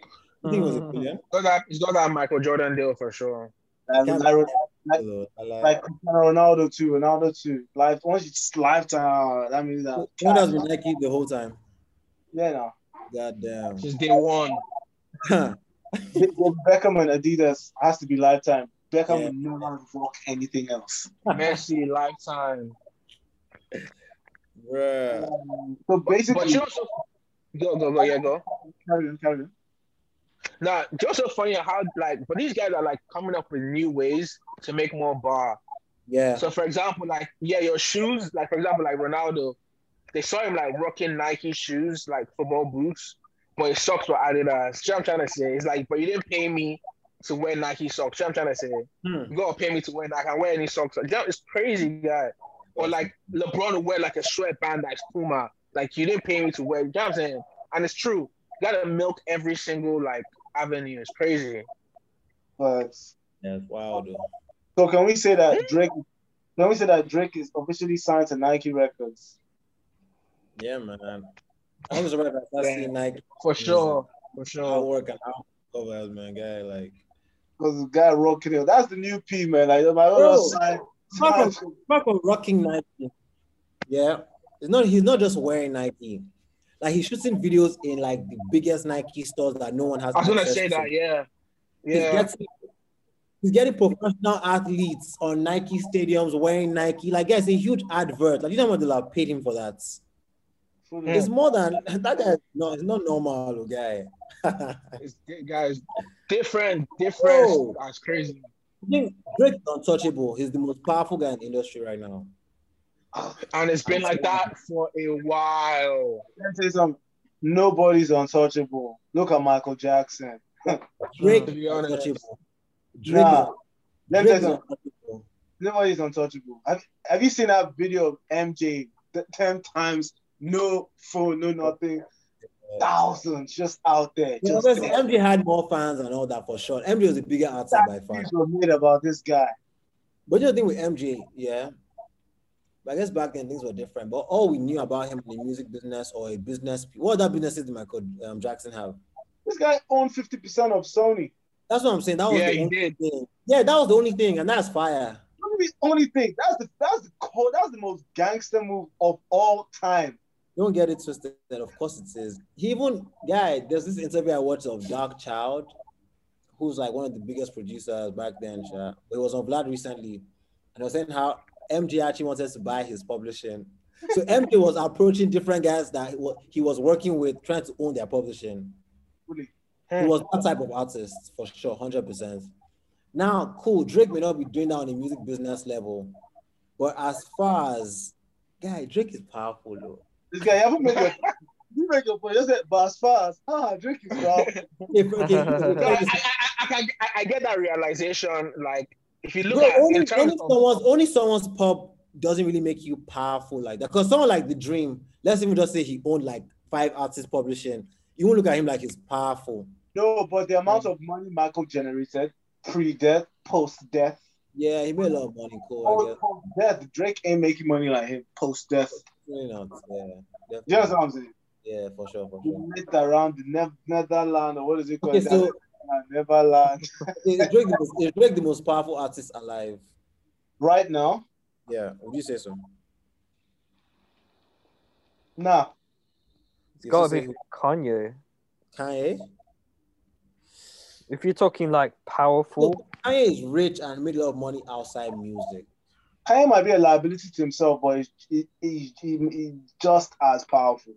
I think it was a billion. It's got that, it's got that Michael Jordan deal for sure. And Can't- like, Like- like, like Ronaldo too, Ronaldo too. Life once it's lifetime, that means that. Someone has been Nike the whole time. Yeah, no. God damn. Since day one. (laughs) Beckham and Adidas has to be lifetime. Beckham Yeah. will never rock anything else. Messi, lifetime. Bruh. Um, so basically, But you know, so, go go go yeah go. carry on, carry on. Now, just so funny how like, but these guys are like coming up with new ways to make more bar. Yeah. So, for example, like yeah, your shoes, like for example, like Ronaldo, they saw him like rocking Nike shoes, like football boots, but his socks were Adidas. See what I'm trying to say? It's like, but you didn't pay me to wear Nike socks. Know what I'm trying to say. Hmm. You gotta pay me to wear Nike. I can wear any socks. That is crazy, guy. Or like LeBron will wear like a sweatband that's Puma. Like you didn't pay me to wear. You know what I'm saying? And it's true. You gotta milk every single like avenue. It's crazy. But Yeah, it's wild. Though. so can we say that Drake? Can we say that Drake is officially signed to Nike Records? Yeah, man. I was surprised I Yeah. seen Nike For sure. For how sure. work and how covers, man. Guy, like Because the guy rocking it. That's the new P man. Like my Bro. own sign. Apart sign- apart from rocking Nike, yeah, it's not. He's not just wearing Nike. Like he's shooting videos in like the biggest Nike stores that no one has. I was gonna say to. that, yeah. He's Yeah. getting, he's getting professional athletes on Nike stadiums wearing Nike. Like, yeah, it's a huge advert. Like, you know what they'll paid him for that. It's more than that guy. No, it's not normal, guy. (laughs) It's guys different, different. Bro. That's crazy. think Drake is untouchable. He's the most powerful guy in the industry right now. (laughs) And it's been like that for a while. Let me say something. Nobody's untouchable. Look at Michael Jackson. (laughs) Drake To be honest. untouchable. Drake Nah. Let me Drake tell you something. untouchable. Nobody's untouchable. Have, have you seen that video of MJ th- 10 times? No phone, no nothing. Thousands just out there. You know, Just listen, MJ had more fans and all that for sure. MJ was a bigger artist by far. Videos were made about this guy. But you know the thing with MJ, yeah. But I guess back then things were different. But all we knew about him in the music business or a business, what other businesses did Michael um, Jackson have? This guy owned 50% of Sony. That's what I'm saying. That was Yeah, the only did. thing. Yeah, that was the only thing, and that's fire. Not the only thing. That's the that's the core, that's the most gangster move of all time. You Don't get it twisted. Of course it is. He even guy, there's this interview I watched of Darkchild, who's like one of the biggest producers back then. Sha. But he was on Vlad recently, and I was saying how MJ actually wanted to buy his publishing. So MJ was approaching different guys that he wa- he was working with, trying to own their publishing. Fully. He was that type of artist for sure, hundred percent. Now, cool. Drake may not be doing that on the music business level, but as far as guy, Drake is powerful though. This guy, you haven't made your you make your point. You said, but as far as ah, Drake is (laughs) wild. If- okay, No, I, okay, (laughs) I, I, I, I, I get that realization. Like, if you look Bro, at only, in terms only of someone's only someone's pop doesn't really make you powerful like that. Because someone like the Dream, let's even just say he owned like five artists publishing, you won't look at him like he's powerful. No, but the amount of money Michael generated pre-death, post-death, Yeah, he made a lot of money, cool. I guess. post-death, Drake ain't making money like him post-death. Really not. Yeah, You definitely. understand what I'm saying? yeah, for sure, for He sure. made that around the ne- Netherlands or what is it called? Okay, so Neverland. (laughs) is Drake, the most, is Drake the most powerful artist alive? Right now, Yeah, would you say so? nah. It's You gotta be Kanye. Kanye. If you're talking like powerful, Look, Kanye is rich and made a lot of money outside music. Kanye might be a liability to himself, but he's, he, he, he, he's just as powerful.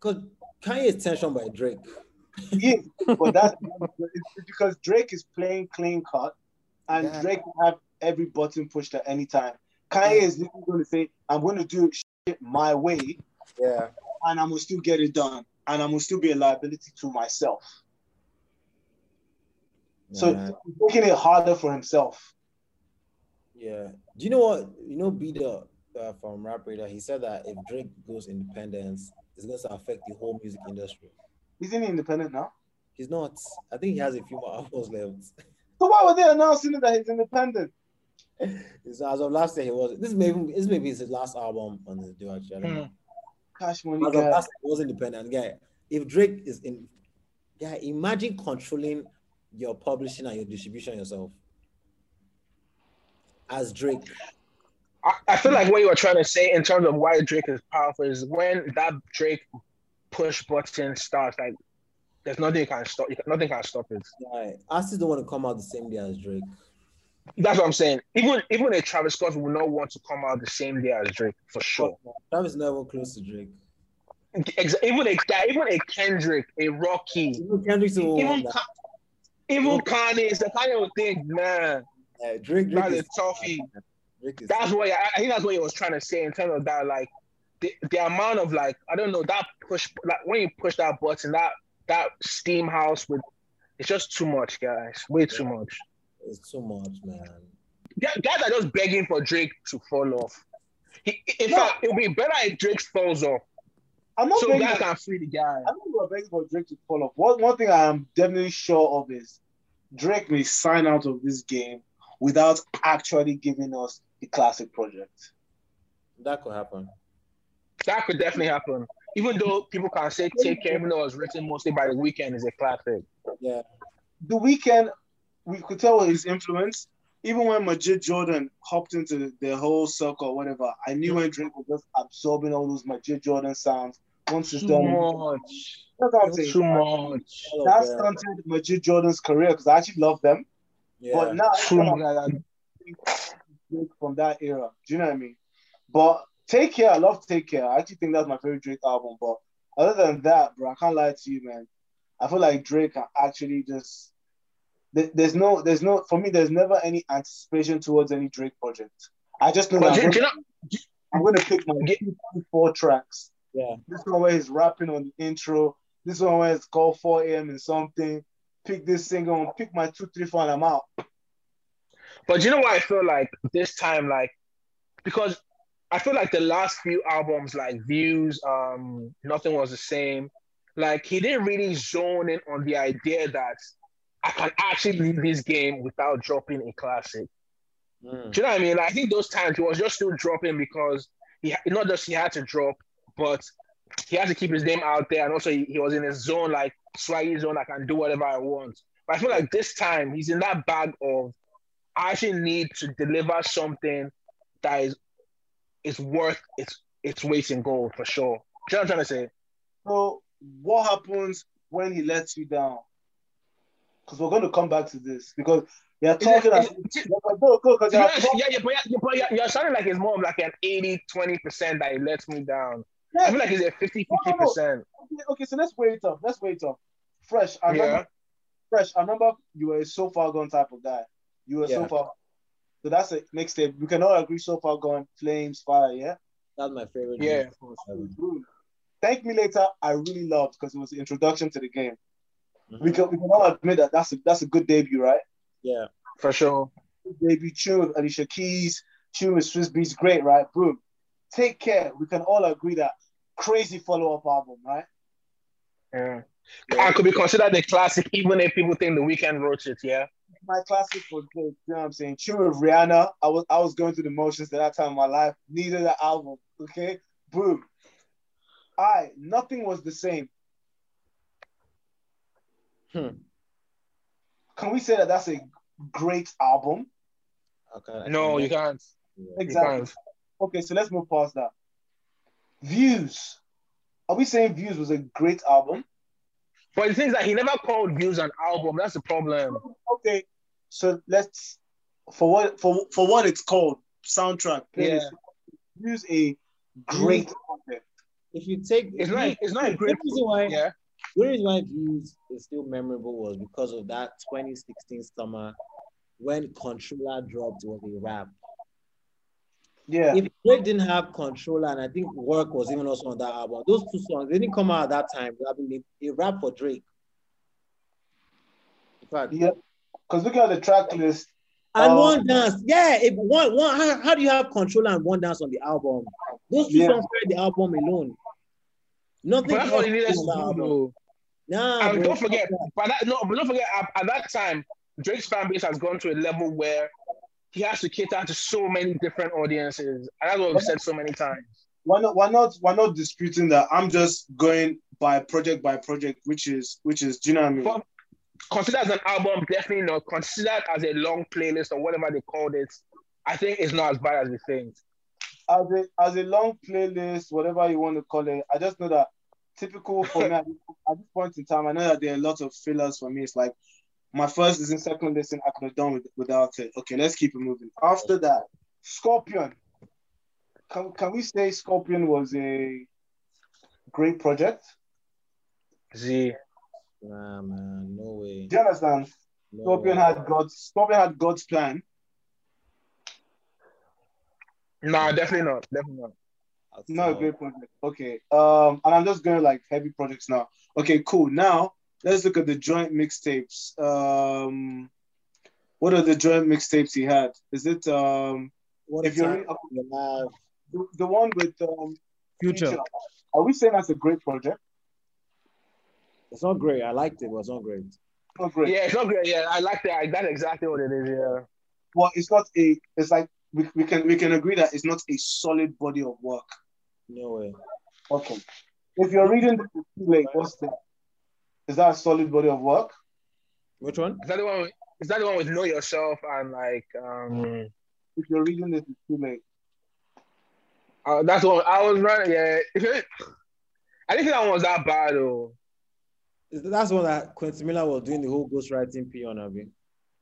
Because Kanye is tension by Drake. Is, but that's (laughs) because Drake is playing clean cut, and Yeah. Drake can have every button pushed at any time. Kanye is literally going to say, "I'm going to do shit my way, Yeah. and I'm gonna still get it done, and I'm gonna still be a liability to myself." So Yeah. he's making it harder for himself. Yeah. Do you know what? You know, B the uh, from Rap Radar, he said that if Drake goes independence, it's going to affect the whole music industry. Isn't he independent now? He's not. I think he has a few more albums left. So why were they announcing that he's independent? So as of last year, he was. This maybe this maybe his last album on the deal. Actually, I. Hmm. Cash money As of guy. last year, he was independent. Guy, if Drake is in, yeah, imagine controlling your publishing and your distribution yourself. As Drake, I, I feel like what you were trying to say in terms of why Drake is powerful is when that Drake push button starts, like there's nothing you can stop. You can, nothing can stop it. yeah, artists don't want to come out the same day as Drake. That's what I'm saying. Even even a Travis Scott will not want to come out the same day as Drake for sure. Travis never close to Drake. Even a even a Kendrick, a Rocky, Even Kendrick's the even Ka- even Kanye, is the Kanye would think, man, Yeah, Drake, Drake that's a toughie. That's what I, I think that's what he was trying to say in terms of that, like the, the amount of like I don't know that push, like when you push that button, that that steam house with It's just too much, guys. Way too much. It's too much, man. Gu- Guys are just begging for Drake to fall off. He, in No. fact, it would be better if Drake falls off, I'm not so begging. guys can free the guy. I'm not think we're begging for Drake to fall off. One one thing I am definitely sure of is Drake may sign out of this game without actually giving us the classic project. That could happen. That could definitely happen. Even though people can say Take Care, even though it was written mostly by the Weeknd, is a classic. Yeah. The Weeknd, we could tell his influence. Even when Majid Jordan hopped into the whole circle or whatever, I knew when Drake was just absorbing all those Majid Jordan sounds. Once it's Too done, much. that's what I'm saying. Too much. That them. stunted Majid Jordan's career because I actually love them. Yeah. But now Too much. From that era. Do you know what I mean? But Take Care, I love Take Care. I actually think that's my favorite Drake album. But other than that, bro, I can't lie to you, man. I feel like Drake can actually just there's no there's no for me there's never any anticipation towards any Drake project. I just know that I'm, gonna, know, I'm gonna pick my Get- four tracks. Yeah. This one where he's rapping on the intro. This one where it's called 4 a.m. and something. Pick this single and pick my two, three, four, and I'm out. but you know what I feel like this time, like because I feel like the last few albums, like Views, um, Nothing Was the Same, like he didn't really zone in on the idea that I can actually leave this game without dropping a classic. Mm. Do you know what I mean? Like, I think those times he was just still dropping because he not just he had to drop, but he had to keep his name out there, and also he, he was in his zone, like swaggy zone. I can do whatever I want. But I feel like this time he's in that bag of I actually need to deliver something that is is worth its its weight in gold for sure. Do you know what I'm trying to say? So what happens when he lets you down? Because we're going to come back to this because you're talking. is it- Yeah, go, go, yeah, yeah, but, yeah, but yeah, you're sounding like it's more of like an 80 20% that he lets me down. I feel like it's a 50 No, no, no. 50%. okay, okay, so let's wait up. Let's wait up. Fresh, I remember. Yeah. Fresh, I remember you were a so far gone type of guy. You were so far. So that's a mixtape. We can all agree so far gone Flames, fire, yeah. That's my favorite. Yeah. Drake. Boom. Thank me later. I really loved because it was the introduction to the game. Mhm. We can we can all admit that that's a that's a good debut, right? Yeah. For sure. debut tune with Alicia Keys, tune with Swizz Beatz, great, right? Boom. Take care. We can all agree that crazy follow-up album, right? Yeah. And could be considered a classic, even if people think the Weeknd wrote it, yeah. My classic for Drake, you know what I'm saying? Tune with Rihanna. I was I was going through the motions at that time in my life. Neither the album. Okay. Boom. I nothing was the same. Hmm. Can we say that that's a great album? Okay. No, you can't. Yeah. You Exactly. can't. Okay, so let's move past that. Views. Are we saying Views was a great album? But the thing is that he never called Views an album. That's the problem. Okay, so let's for what for for what it's called soundtrack. Yeah. Use a great project. If you take, It's not. It's not a the great. reason why, Yeah. the reason why Views is still memorable was because of that 2016 summer when Controlla dropped was a rap. Yeah, If Drake didn't have Controlla, and I think Work was even also on that album, those two songs they didn't come out at that time. I mean, a rap for Drake. In fact, yeah. Because look at the track list. and Um, one dance, yeah. If one, one, how, how do you have Controlla and one dance on the album? Those two Yeah. songs carry the album alone. Nothing But that's else what he needed on to that do, album. though. Nah, And bro. don't forget, but that, no, but don't forget, at, at that time, Drake's fan base has gone to a level where he has to cater to so many different audiences, and that's what we've said so many times. Why not? Why not? Why not disputing that? I'm just going by project by project, which is which is. Do you know what I mean? But considered as an album, definitely not. Considered as a long playlist or whatever they called it, I think it's not as bad as we think. as a as a long playlist, whatever you want to call it. I just know that typical for me (laughs) at this point in time, I know that there are a lot of fillers for me. It's like my first listen, second listen, I could have done with, without it. Okay, let's keep it moving. After that, Scorpion. Can, can we say Scorpion was a great project? Z. Nah, man, no way. Do you understand? No Scorpion way. had God's Scorpion had God's plan. No, definitely not. Definitely not. Not a great project. Okay. Um, and I'm just going like heavy projects now. Okay, cool. Now let's look at the joint mixtapes. Um, what are the joint mixtapes he had? Is it um What If if you're- you have the, the one with um future? Are we saying that's a great project? It's not great. I liked it, but it's not great. Not great. Yeah, it's not great. Yeah, I like that. That's exactly what it is. Yeah. Well, it's not a. It's like we, we can we can agree that it's not a solid body of work. No way. Okay. If you're reading this too late, what's that? Is that a solid body of work? Which one? Is that the one? With, is that the one with know yourself and like um? If you're reading this too late, Uh, that's the one I was running. Yeah, I didn't think that one was that bad though. That's the one that Quentin Miller was doing the whole ghostwriting P on, Abi.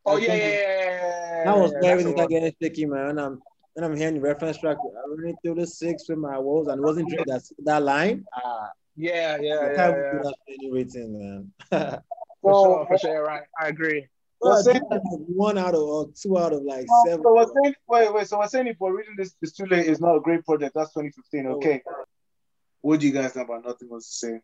Oh I yeah, yeah, yeah, yeah. That was yeah, very that's the start one. getting shaky, man. When I'm when I'm hearing the reference track, I running through the six with my walls and it wasn't that that line. Ah, Yeah, yeah, I yeah, can't yeah. do (laughs) for any rating, man. For So- sure, for sure. Right, I agree. Bro, You're saying- like one out of or two out of like Oh, seven. so we're saying wait wait. So we're saying if we're reading this is too late is not a great project. That's 2015. Okay. What do you guys know about Nothing Was the Same?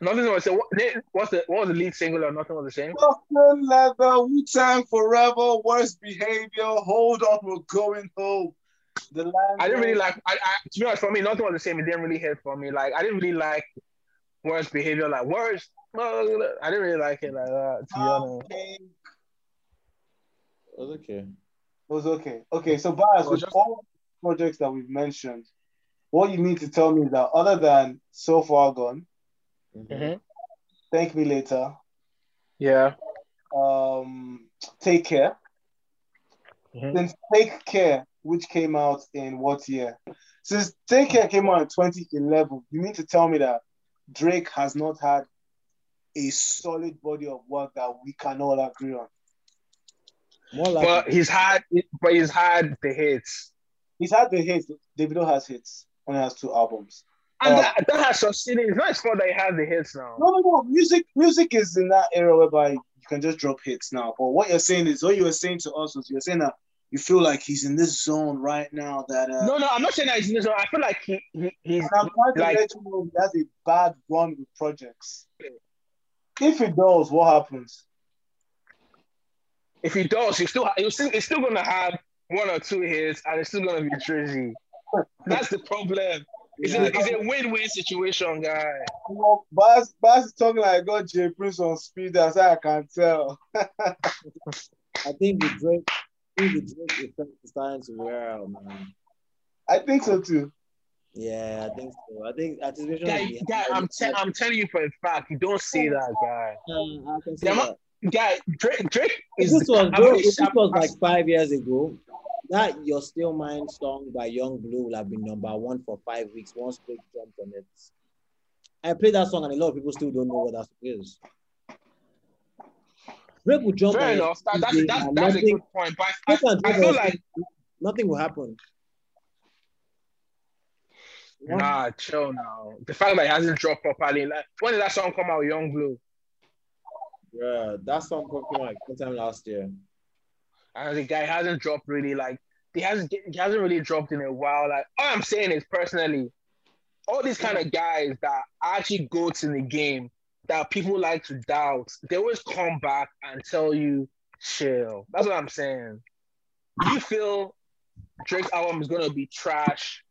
Nothing was the what, what's the what was the lead single of Nothing Was the Same? Nothing leather, Wu Tang forever, worst behavior. Hold on, we're going home. The line. I didn't really like. I, I to be honest, for me, Nothing Was the Same. It didn't really hit for me. Like I didn't really like Worst Behavior. Like words. well, I didn't really like it like that. To be honest. Okay. It was okay. It was okay. Okay, so Bias, with just- all projects that we've mentioned, what you need to tell me is that other than So Far Gone, Mhm. Thank Me Later, Yeah. um, Take Care, Mhm. since Take Care, which came out in what year? Since Take Care came out in 2011, you mean to tell me that Drake has not had a solid body of work that we can all agree on? More like But he's had, but he's had the hits, He's had the hits. Davido has hits. Only has two albums. and Uh, that, that has succeeded. It's not his fault that he has the hits now. No, no, no. Music, music is in that era whereby you can just drop hits now. But what you're saying is, what you were saying to us was, you're saying that you feel like he's in this zone right now. That uh, No, no, I'm not saying that he's in this zone I feel like he, he he's I'm to like let you know he has a bad run with projects. If it does, what happens? if he does, he's still he's still he's still gonna have one or two hits, and it's still gonna be Drizzy. That's the problem. It's, a, it's a win-win situation, guy. You know, Bas, Bas is talking like I got Jay Prince on speed. That's how I can tell. (laughs) I think the Drake, think the Drake effect is starting to wear out, man. I think so too. Yeah, I think so. I think anticipation. Guy, is guy I'm, te- I'm telling you for a fact, you don't see that guy. Uh, I can see that. Guy, Drake, Drake is. this was, bro, if this was like five years ago, that Your Still Mine song by Yung Bleu would have been number one for five weeks once Drake jumped on it. I played that song and a lot of people still don't know what that song is. Drake will jump Fair on enough. That, that's and that's, that's a nothing, good point. But I, Drake and I feel like nothing will happen. nah, chill now. The fact that he hasn't dropped properly. Like when did that song come out? Yung Bleu. Yeah, that song came out like sometime last year. And the guy hasn't dropped really like he hasn't he hasn't really dropped in a while. Like all I'm saying is personally, all these kind of guys that actually go to the game that people like to doubt, they always come back and tell you chill. That's what I'm saying. Do you feel Drake's album is gonna be trash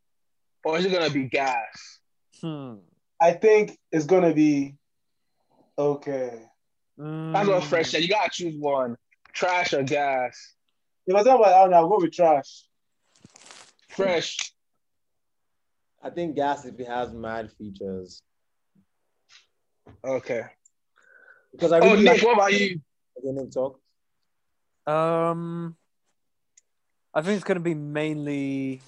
or is it gonna be gas? Hmm. I think it's gonna be okay. That's what Mm. Fresh said. You gotta choose one. Trash or gas. If I talk about album, I'll go with trash. Fresh. I think Gas if it has mad features. Okay. Because I Oh really Nick, like what about you? the Nick talk. Um, I think it's gonna be mainly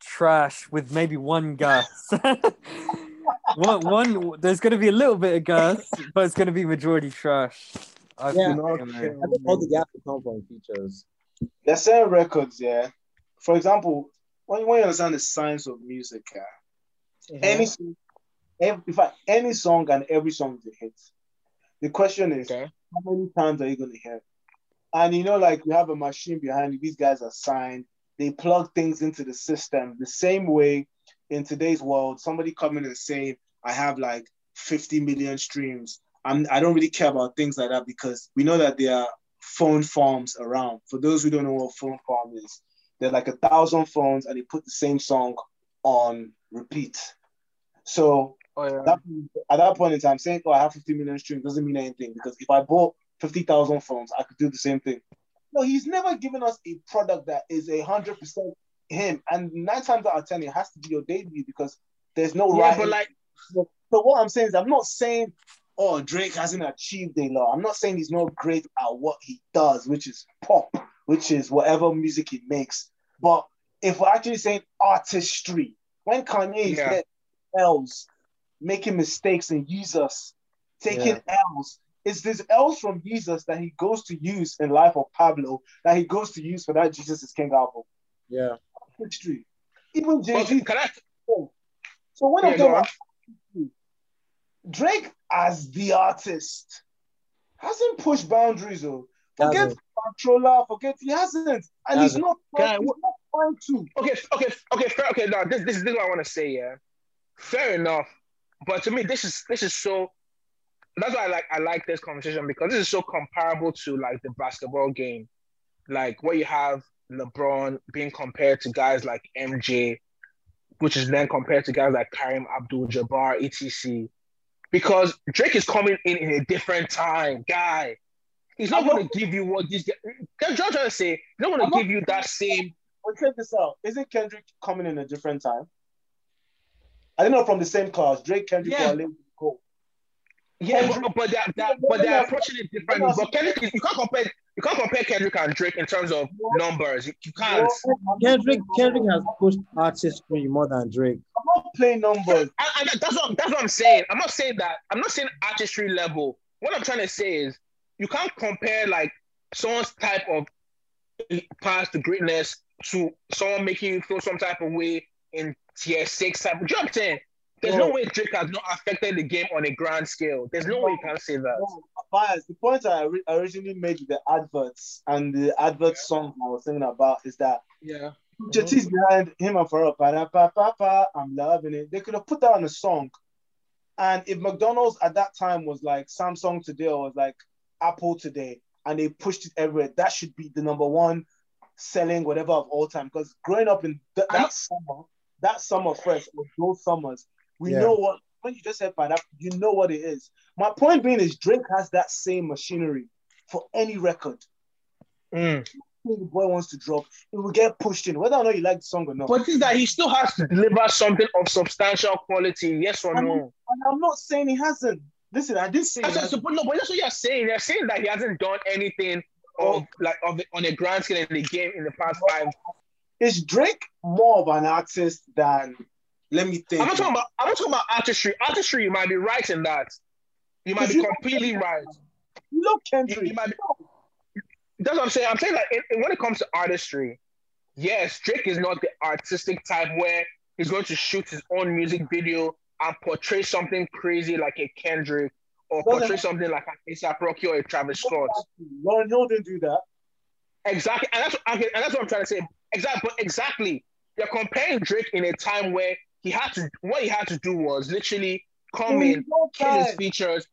trash with maybe one gas. (laughs) one, one. There's gonna be a little bit of gas, but it's gonna be majority trash. I Yeah. feel Okay. I think all the gas will come from features. There's certain records, yeah. For example, when, when you understand the science of music, yeah, any song- every, in fact, any song and every song is a hit. The question is, Okay. how many times are you going to hear? it? And you know, like you have a machine behind you. These guys are signed. They plug things into the system the same way in today's world. Somebody coming and saying, "I have like 50 million streams. I'm, I don't really care about things like that because we know that there are phone farms around. For those who don't know what phone farm is, they're like a thousand phones and they put the same song on repeat. So Oh yeah. that, at that point in time, saying, "Oh, I have 50 million streams" doesn't mean anything because if I bought 50,000 phones, I could do the same thing. No, he's never given us a product that is a hundred percent him, and nine times out of ten, it has to be your debut because there's no Yeah, right. but like so what I'm saying is, I'm not saying, "Oh, Drake hasn't achieved a lot." I'm not saying he's not great at what he does, which is pop, which is whatever music he makes. But if we're actually saying artistry, when Kanye Yeah. L's, making mistakes and users taking L's, it's this L's from Jesus that he goes to use in Life of Pablo that he goes to use for that Jesus is King album. Yeah. Artistry. Even okay, can I oh. So when Yeah, about Drake as the artist hasn't pushed boundaries. Oh, forget Hasn't. Controlla, forget he hasn't, and he's Hasn't. he's not trying to. okay, okay, okay, fair, okay. Now this, this, this is what I want to say. Yeah, fair enough. But to me, this is this is so. That's why I like I like this conversation because this is so comparable to like the basketball game, like where you have LeBron being compared to guys like MJ, which is then compared to guys like Kareem Abdul-Jabbar, etc. Because Drake is coming in in a different time, guy. He's not going to give you what. That's what I'm trying to say. He's not going to give you that same But check this out. Isn't Kendrick coming in a different time? I don't know from the same class. Drake, Kendrick, Yeah. Wale, Cole. Yeah, Kendrick- but, but they're, they're, but they're approaching it differently. But Kendrick, you can't compare you can't compare Kendrick and Drake in terms of numbers. You, you can't. Kendrick Kendrick has pushed artistry more than Drake. I'm not playing numbers. And, and that's what that's what I'm saying. I'm not saying that. I'm not saying artistry level. What I'm trying to say is you can't compare like someone's type of past to greatness to someone making you feel some type of way in tier six type. Do you know what I'm saying? There's no No. way Drake has not affected the game on a grand scale. There's no way you can say that. No, bias. The point I ori- originally made with the adverts and the advert song I was singing about is that Yeah. Jetty's mhm. behind him and Pharrell. Pa, pa, pa, pa, I'm loving it. They could have put that on a song. And if McDonald's at that time was like Samsung today or was like Apple today, and they pushed it everywhere, that should be the number one selling whatever of all time. Because growing up in th- I'm- that summer, that summer fresh, or those summers, we Yeah. know what when you just said that, you know what it is. My point being is Drake has that same machinery for any record. Mm. The boy wants to drop, it will get pushed in, whether or not you like the song or not. But is that he still has to deliver something of substantial quality, yes or I'm- no? And I'm not saying he hasn't. Listen, I didn't say That's what, no, but that's what you're saying. You're saying that he hasn't done anything of like of on a grand scale in the game in the past five. Is Drake more of an artist than let me think. I'm not talking about I'm not talking about artistry. Artistry, you might be right in that. You might be You- completely right. Look, Kendrick. you might be, that's what I'm saying. I'm saying that when it comes to artistry, yes, Drake is not the artistic type where he's going to shoot his own music video and portray something crazy like a Kendrick or Doesn't- portray something like an A$AP Rocky or a Travis Scott. Lauryn Hill didn't do that. Exactly, and that's okay, and that's what I'm trying to say. Exactly, but exactly, you're comparing Drake in a time where he had to. What he had to do was literally come In in, his own kill his features.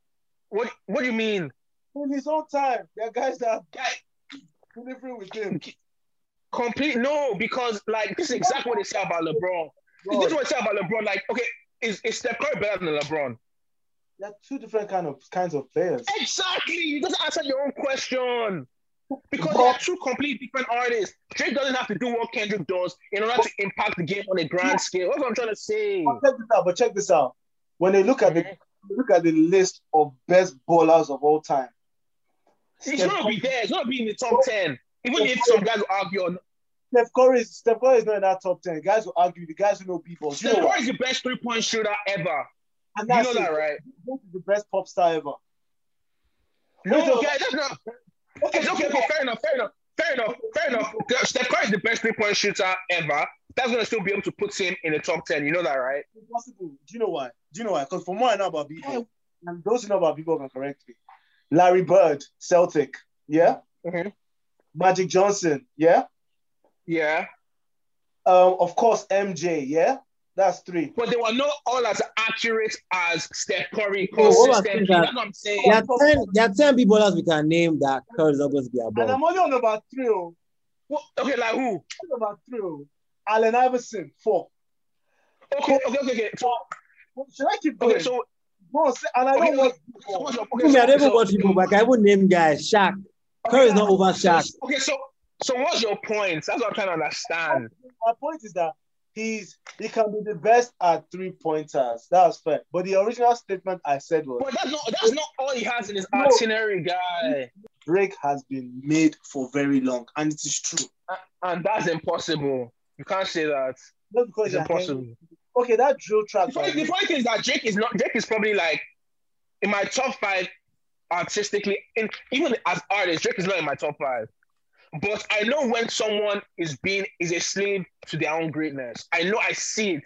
What What do you mean? In his own time. There are guys that are Guy, delivering with him. complete no, because like this is exactly what they say about LeBron. This is what they say about LeBron. Like, okay, is is Steph Curry better than LeBron? They're two different kind of kinds of players. Exactly. You just answered your own question. Because But- they're two completely different artists. Drake doesn't have to do what Kendrick does in order to impact the game on a grand scale. That's what I'm trying to say. But check this out. But check this out. When they look at the look at the list of best bowlers of all time, He's gonna be there. He's gonna be in the top ten. Even if some guys will argue on Steph Curry is Steph Curry is not in that top ten. Guys will argue. The guys who know people. You Steph know Curry is the best three point shooter ever. And You that's know it. that, right? Is the best pop star ever. No, Wait, okay, that's not. Okay, Okay, okay, okay, fair enough, fair enough, fair enough, fair enough. Steph Curry is the best three point shooter ever. That's gonna still be able to put him in the top ten. You know that, right? Impossible. Do you know why? Do you know why? Because from what I know about people, and those who know about people can correct me. Larry Bird, Celtic, yeah. Mhm. Magic Johnson, yeah. Yeah. Um, of course, MJ, yeah. That's three. but they were not all as accurate as Steph Curry Oh, what I'm consistently. saying That's what I'm saying. There are ten. There are ten people else we can name that Curry is not going to be above. And above. I'm only on number three. Oh. What- okay, like who? Number three. Oh. Allen Iverson, four. Okay, okay, okay, okay. So, Should I keep going? okay, so, Bro, and I okay, don't want. so what's your, Okay, okay, I don't even so, watch people, but I can name guys. Shaq. Curry is not over Shaq. okay, so, so what's your point? That's what I'm trying to understand. My point is that he's he can be the best at three pointers. That's fair. But the original statement I said was But that's not that's not all he has in his itinerary, guy. Drake has been made for very long, and it is true. And that's impossible. You can't say that. Not because It's impossible. Okay, that drill track. The funny, the funny thing is that Drake is not Drake is probably like in my top five artistically, in even as artist, Drake is not in my top five. But I know when someone is being is a slave to their own greatness. I know I see it.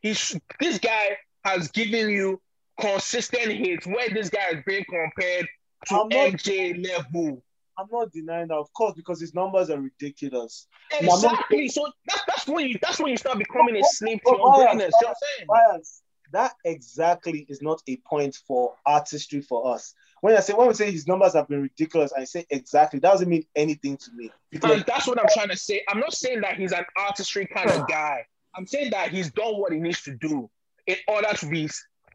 He's this guy has given you consistent hits where this guy is being compared to I'm not- MJ level. I'm not denying that, of course, because his numbers are ridiculous. Not- Exactly. So that's that's when you that's when you start becoming a oh, slave oh, to your own Bias, greatness. You know what I'm saying? Bias, that exactly is not a point for artistry for us. When I say when we say his numbers have been ridiculous, I say exactly that doesn't mean anything to me. Because And that's what I'm trying to say. I'm not saying that he's an artistry kind of (sighs) guy. I'm saying that he's done what he needs to do in order to be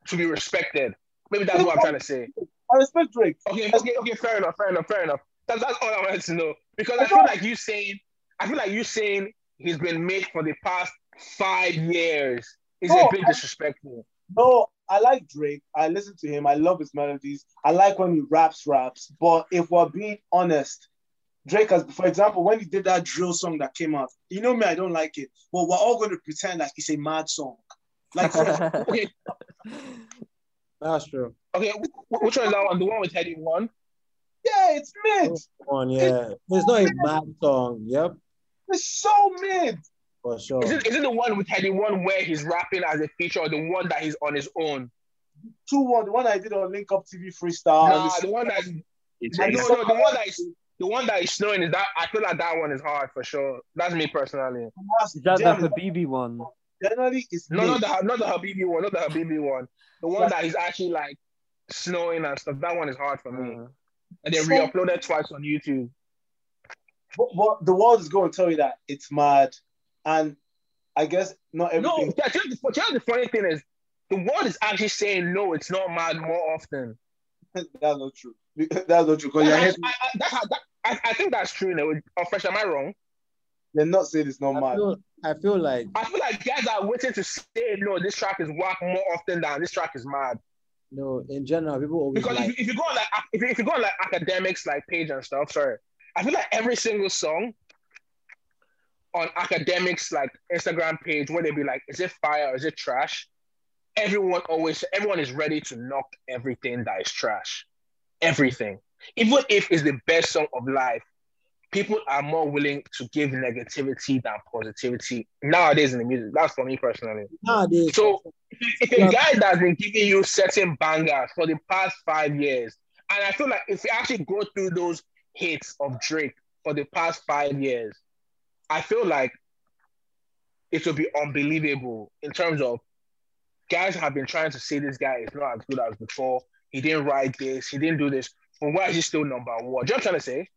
to be respected. Maybe that's what I'm trying to say. I respect Drake. Okay, okay, okay, fair enough, fair enough, fair enough. That's, that's all I wanted to know. Because I feel like you saying, I feel like you saying he's been made for the past five years is No, a bit disrespectful. No, I like Drake. I listen to him. I love his melodies. I like when he raps, raps. But if we're being honest, Drake has, for example, when he did that drill song that came out, you know me, I don't like it. But we're all going to pretend like it's a mad song. Like, for, (laughs) Okay, That's true. okay, which one is that one? The one with Headie One? yeah, it's mid. Come on, yeah. It's not a bad song. Yep, It's so mid. For sure. Is it, is it the one with Headie One where he's rapping as a feature or the one that he's on his own? 2 1, the one I did on Link Up TV Freestyle. Nah, and this- the one that It's, no, it's- no, the one that is the one that is snowing is that I feel like that one is hard for sure. That's me personally. Is that the generally, Habibi one? generally it's No, not the not the Habibi one, not the Habibi one. The one that is actually like snowing and stuff. That one is hard for me. Uh, And they So- re-uploaded twice on YouTube. But, but the world is going to tell you that it's mad. And I guess not No, everything. yeah, tell you the, tell you the funny thing is the world is actually saying no, it's not mad more often. (laughs) That's not true. (laughs) That's not true. Because I, you're, I, head- I, that's that, I, I think that's true. You oh, fresh, am I wrong? They're not saying it's not I mad. feel, I feel like I feel like guys are waiting to say no. This track is whack more often than this track is mad. no. In general, people always Because like. if, if you go on like if you, if you go on like academics like page and stuff, sorry, I feel like every single song on academics like Instagram page where they be like, is it fire or is it trash? Everyone always everyone is ready to knock everything that is trash. Everything. Even if it's the best song of life, people are more willing to give negativity than positivity nowadays in the music. That's for me personally. Nowadays, So if a guy that's been giving you certain bangers for the past five years, and I feel like if you actually go through those hits of Drake for the past five years, I feel like it will be unbelievable in terms of guys have been trying to say this guy is not as good as before. He didn't write this, he didn't do this. But why is he still number one? Do you know what I'm trying to say?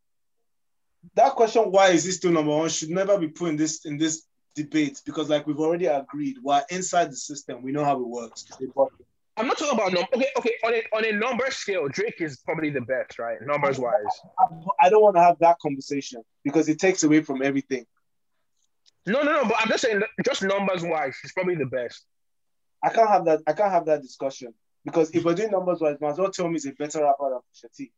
That question, why is he still number one, should never be put in this in this debate because, like we've already agreed, we're inside the system. We know how it works. I'm not talking about number. Okay, okay. On a on a number scale, Drake is probably the best, right? Numbers wise. I don't want to have that conversation because it takes away from everything. No, no, no. But I'm just saying, just numbers wise, he's probably the best. I can't have that. I can't have that discussion because if we're doing numbers wise, might as well tell me he's a better rapper than Pusha T.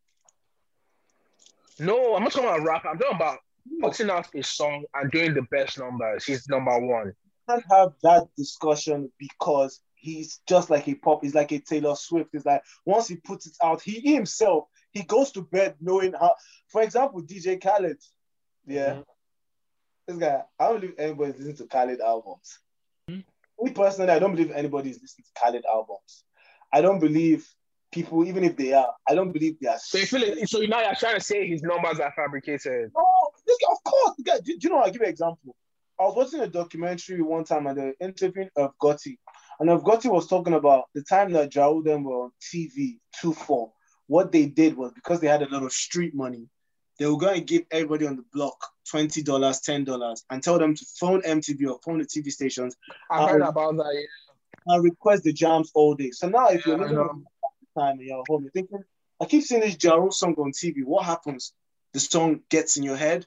No, I'm not talking about rap. I'm talking about putting out a song and doing the best numbers. He's number one. I can't have that discussion because he's just like a pop. He's like a Taylor Swift. It's like once he puts it out, he, he himself he goes to bed knowing how. For example, DJ Khaled. Yeah, mm-hmm. This guy. I don't believe anybody's listening to Khaled albums. Hmm? Me personally, I don't believe anybody's listening to Khaled albums. I don't believe people, even if they are, I don't believe they are. So you feel it, so now you're trying to say his numbers are fabricated. No, this guy, of course. guy- do, do you know? I'll give you an example. I was watching a documentary one time and they were interviewing Irv Gotti. And Irv Gotti was talking about the time that Ja Rule them were on TV 2-4. What they did was because they had a lot of street money, they were going to give everybody on the block $20, $10 and tell them to phone MTV or phone the TV stations I heard about that. Yeah. and request the jams all day. So now if you're Yeah, I living time and you're home, you're thinking, I keep seeing this Ja Rule song on TV. What happens? The song gets in your head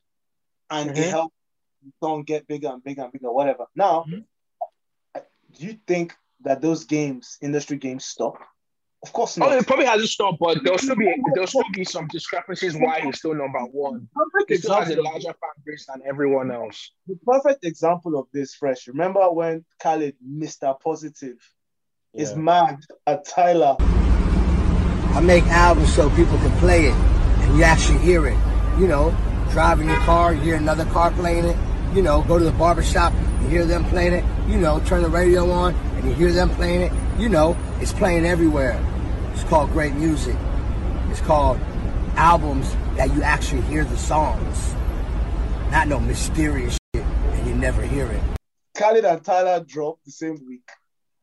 and it Mhm. helps the song get bigger and bigger and bigger, whatever. Now, Mhm. do you think that those games, industry games, stop? Of course Oh, it probably hasn't stopped, but there'll still be there'll still be some discrepancies why he's still number one. perfect He still has a example, larger fan base than everyone else. the perfect example of this, fresh. Remember when Khaled, Mr. Positive, is mad at Tyler? I make albums so people can play it and you actually hear it. You know, driving your car, you hear another car playing it. You know, go to the barber shop, you hear them playing it. You know, turn the radio on and you hear them playing it. You know, it's playing everywhere. It's called great music. It's called albums that you actually hear the songs. Not no mysterious shit and you never hear it. Khaled and Tyler dropped the same week.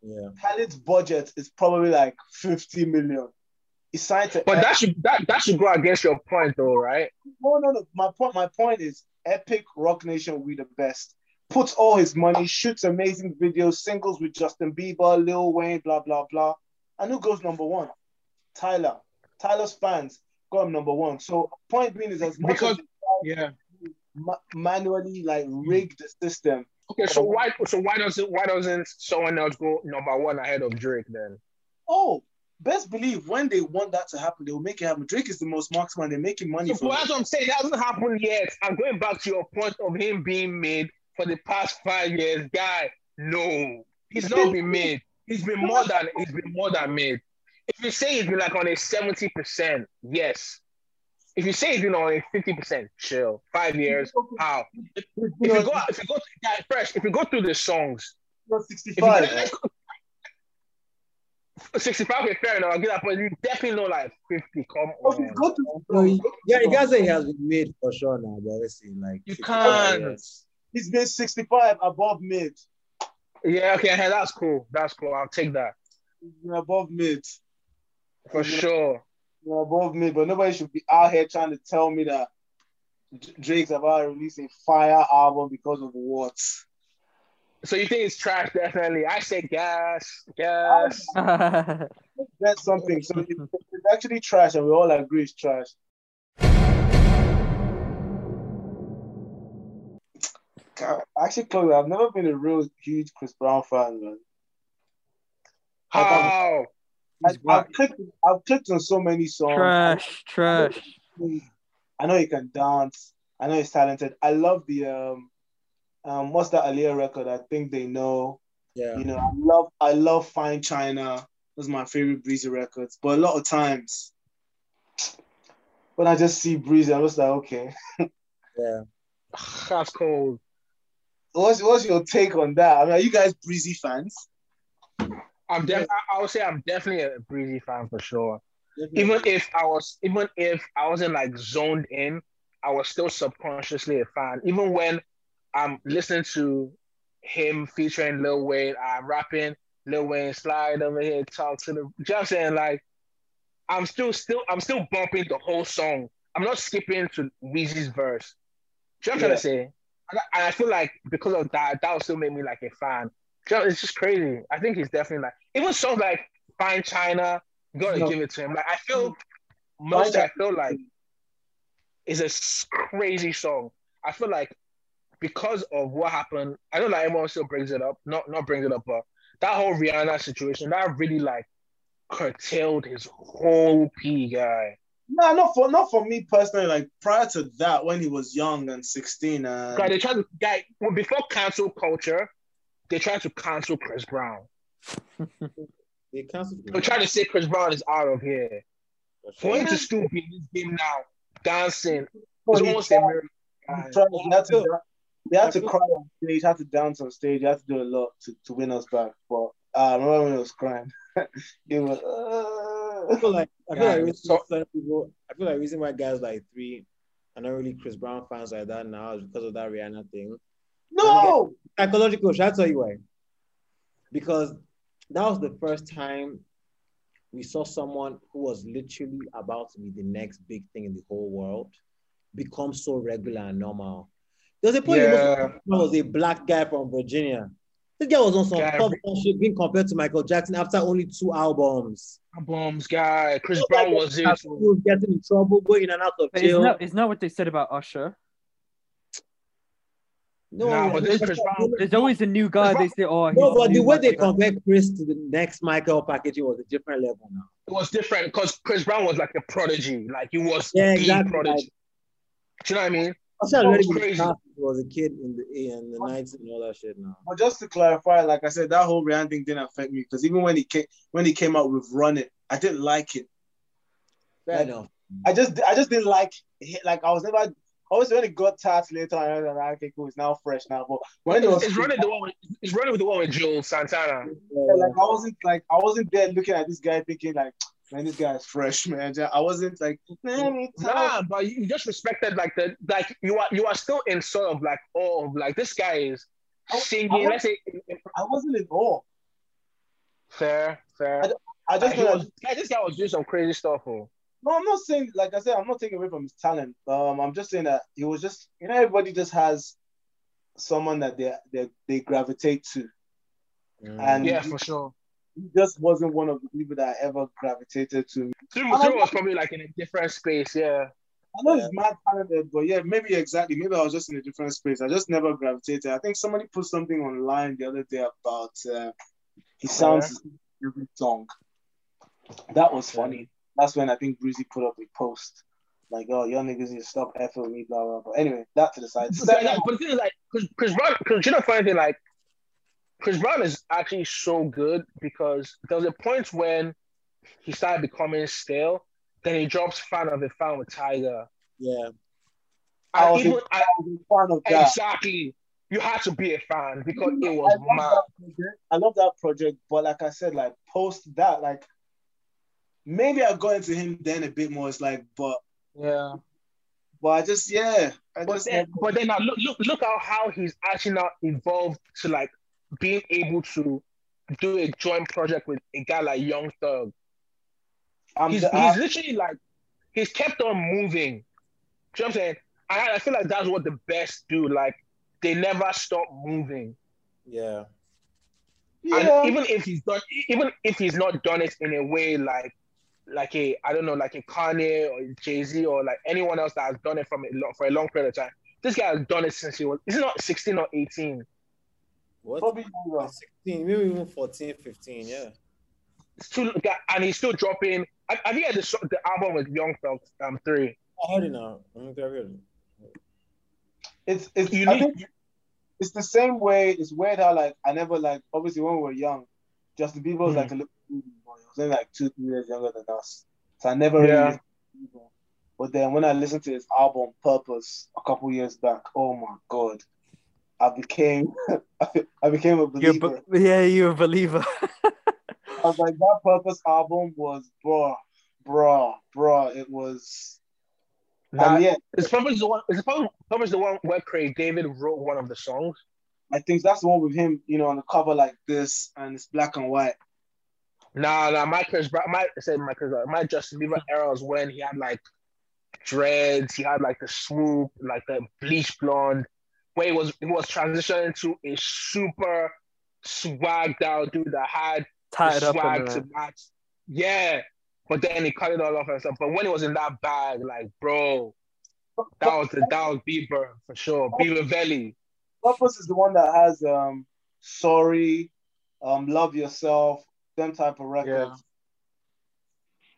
Yeah. Khaled's budget is probably like 50 million. He signed to But that should that, that should go against your point though, right? no, no, no. My point, my point is Epic Roc Nation we the best. Puts all his money, shoots amazing videos, singles with Justin Bieber, Lil Wayne, blah blah blah. And who goes number one? Tyler. Tyler's fans go him number one. So point being is as much Because- as Yeah. ma- manually like hmm. rig the system. Okay, so why so why doesn't why doesn't someone else go number one ahead of Drake then? Oh, best believe when they want that to happen, they will make it happen. Drake is the most marksman. They're making money So from but it. that's what I'm saying. That hasn't happened yet. I'm going back to your point of him being made for the past five years. Guy, no, he's not been made. He's been more than he's been more than made. If you say he's been like on a 70%, yes. If you say he's been on a 50%, chill. Five years, how? If you go if you go yeah, fresh, if you go through the songs, You're if you 65. go- 65 okay, fair enough, I get that, but you definitely know like 50. Come Okay, on. go to So, yeah, you guys say he has been made for sure now, but let's see, like You can't. years. He's been 65 above mid. Yeah, okay, hey, that's cool. That's cool. I'll take that He's been above mid. For sure. Been above me, but nobody should be out here trying to tell me that Drake's about to release a fire album because of what? So you think it's trash? Definitely. I say gas, gas. (laughs) That's something. So it- it's actually trash, and we all agree it's trash. God, Actually, Chloe, I've never been a real huge Chris Brown fan, man. How? I, He's I've, clicked, I've clicked on so many songs. trash, trash. I know he can dance. I know he's talented. I love the um, um, what's that Aaliyah record? I think they know. Yeah. You know, I love, I love Fine China. Those are my favorite Breezy records. But a lot of times, when I just see Breezy, I'm just like, okay. Yeah. (laughs) That's cold. What's what's your take on that? I mean, are you guys Breezy fans? I'm def- I, I would say I'm definitely a breezy fan for sure. Definitely. Even if I was, even if I wasn't like zoned in, I was still subconsciously a fan. Even when I'm listening to him featuring Lil Wayne, I'm rapping Lil Wayne slide over here, talk to the just saying like I'm still still I'm still bumping the whole song. I'm not skipping to Weezy's verse. Do you know what I'm trying to say? And I, and I feel like because of that, that will still make me like a fan. It's just crazy. I think he's definitely like even songs like Fine China, gotta No. give it to him. Like I feel most I feel like is a crazy song. I feel like because of what happened, I know like everyone still brings it up, not not brings it up, but that whole Rihanna situation that really like curtailed his whole P guy. No, not for not for me personally. Like prior to that, when he was young and 16, and Guy, they tried to guy well, before cancel culture, they tried to cancel Chris Brown. They canceled. They tried to say Chris Brown is out of here. For For him to still be in this game now, dancing, Oh, it's he almost a miracle. he guy. tried- he had to, they had to cry on stage, had to dance on stage, he had to do a lot to, to win us back. But uh, I remember when he was crying. (laughs) he was. I Uh... feel like I feel like reason so- people. I feel like reason why guys like three are not really Chris Brown fans like that now is because of that Rihanna thing. No. Psychological. Should I tell you why? Because that was the first time we saw someone who was literally about to be the next big thing in the whole world become so regular and normal. There was a point Yeah. yeah. was a black guy from Virginia. This guy was on some Guy- top shit being compared to Michael Jackson after only two albums. Albums guy. Chris Brown was it. He was getting in trouble, going in and out of But isn't jail. that, isn't what they said about Usher? No, Nah, but this Chris Brown. There's always a new guy. They say, "Oh, he's No, but the way they Michael compare Chris to the next Michael packaging was a different level now. It was different because Chris Brown was like a prodigy. Like he was Yeah, the exactly. prodigy. Do you know what I mean? I said That already was been crazy. he was a kid in the in the nineties and all that shit now. But just to clarify, like I said, that whole Rihanna thing didn't affect me because even when he came when he came out with Run It, I didn't like it. Fair Like, enough. I just I just didn't like it. Like I was never always when it got tats later on, I was like, okay, cool, it's now fresh now. But when it was It's running the one. With, it's running with the one with Juelz Santana. Yeah, like I wasn't like I wasn't there looking at this guy thinking like, man, this guy is fresh, man. I wasn't like, man. Nah, but you just respected like the like you are you are still in sort of like awe of like this guy is I- I singing. was- Let's say I wasn't in awe. fair, fair. I just Like, was, this guy was doing some crazy stuff. Oh. No, I'm not saying like I said, I'm not taking away from his talent. Um, I'm just saying that he was just you know everybody just has someone that they they, they gravitate to, and Yeah, he, for sure. he just wasn't one of the people that I ever gravitated to. Zero, Zero was probably like in a different space. Yeah. I know he's mad talented, but yeah, maybe exactly. Maybe I was just in a different space. I just never gravitated. I think somebody put something online the other day about uh, he sounds every song. That was funny. That's when I think Breezy put up a post like, "Oh, y'all niggas need to stop effing with me." Blah blah. But Anyway, that to the side. But, like, but the thing is, like, Chris, Chris Brown, Chris, you know, funny thing, like, Chris Brown is actually so good because there was a point when he started becoming stale. Then he drops "Fan of a Fan" with Tyga. Yeah. I was, even, a, I was a fan of that. exactly, you had to be a fan because it was love mad. I love that project, but like I said, like post that, like maybe I got into him then a bit more. It's like, but Yeah. but I just yeah, I But just then, but then now look, look, look how how he's actually now evolved to like being able to do a joint project with a guy like Young Thug. I'm he's, the- he's I- literally like he's kept on moving. Do you know what I'm saying? I, I feel like that's what the best do. Like they never stop moving. Yeah. yeah. And even if he's done, even if he's not done it in a way like like a I don't know, like a Kanye or Jay Z or like anyone else that has done it from a long, for a long period of time. This guy has done it since he was. Is it not 16 or 18? What? Probably younger. 16, maybe even 14, 15, yeah. It's Still, and he's still dropping. Have have you heard the, the album with Young Thug um three? I heard it now. I think heard it. It's it's You need- think it's the same way. It's weird how like I never like obviously when we were young, Justin Bieber was Hmm. like a little baby boy. Was only like two three years younger than us, so I never really. Yeah. Bieber. But then when I listened to his album Purpose a couple years back, oh my god, I became (laughs) I became a You're believer. yeah, you're a believer. (laughs) I was like that Purpose album was bruh, bruh, bruh. It was. And yeah, Is Purpose the one? Is Purpose Purpose the one where Craig David wrote one of the songs? I think that's the one with him, you know, on the cover like this, and it's black and white. Nah, nah. My Chris Brown, my I said my Chris Brown, my Justin Bieber (laughs) era was when he had like dreads, he had like the swoop, like the bleach blonde, where he was he was transitioning to a super swagged out dude that had Tied the up swag to match. Yeah, but then he cut it all off and stuff. But when it was in that bag, like bro, that was the that was Bieber for sure. Bieber Valley. Purpose is the one that has um sorry, um love yourself, them type of records.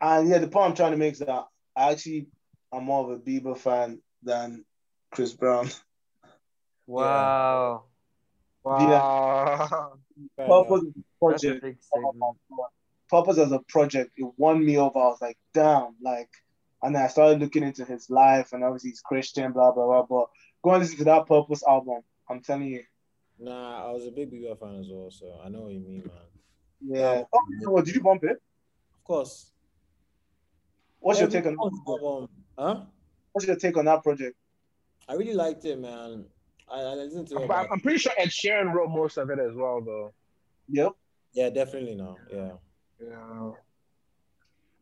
And yeah, the point I'm trying to make is that I actually am more of a Bieber fan than Chris Brown. (laughs) wow, Wow. Fair Purpose enough. is a that's a project. big. Purpose as a project, it won me over. I was like, damn, like, and then I started looking into his life, and obviously he's Christian, blah blah blah. But go and listen to that Purpose album. I'm telling you, Nah, I was a big Bieber fan as well, so I know what you mean, man. Yeah. Oh, did you bump it? Of course. What's your take on album- Huh? What's your take on that project? I really liked it, man. I, I listened to it. I'm, I'm pretty sure Ed Sheeran wrote most of it as well, though. Yep. yeah, definitely no. Yeah. Yeah.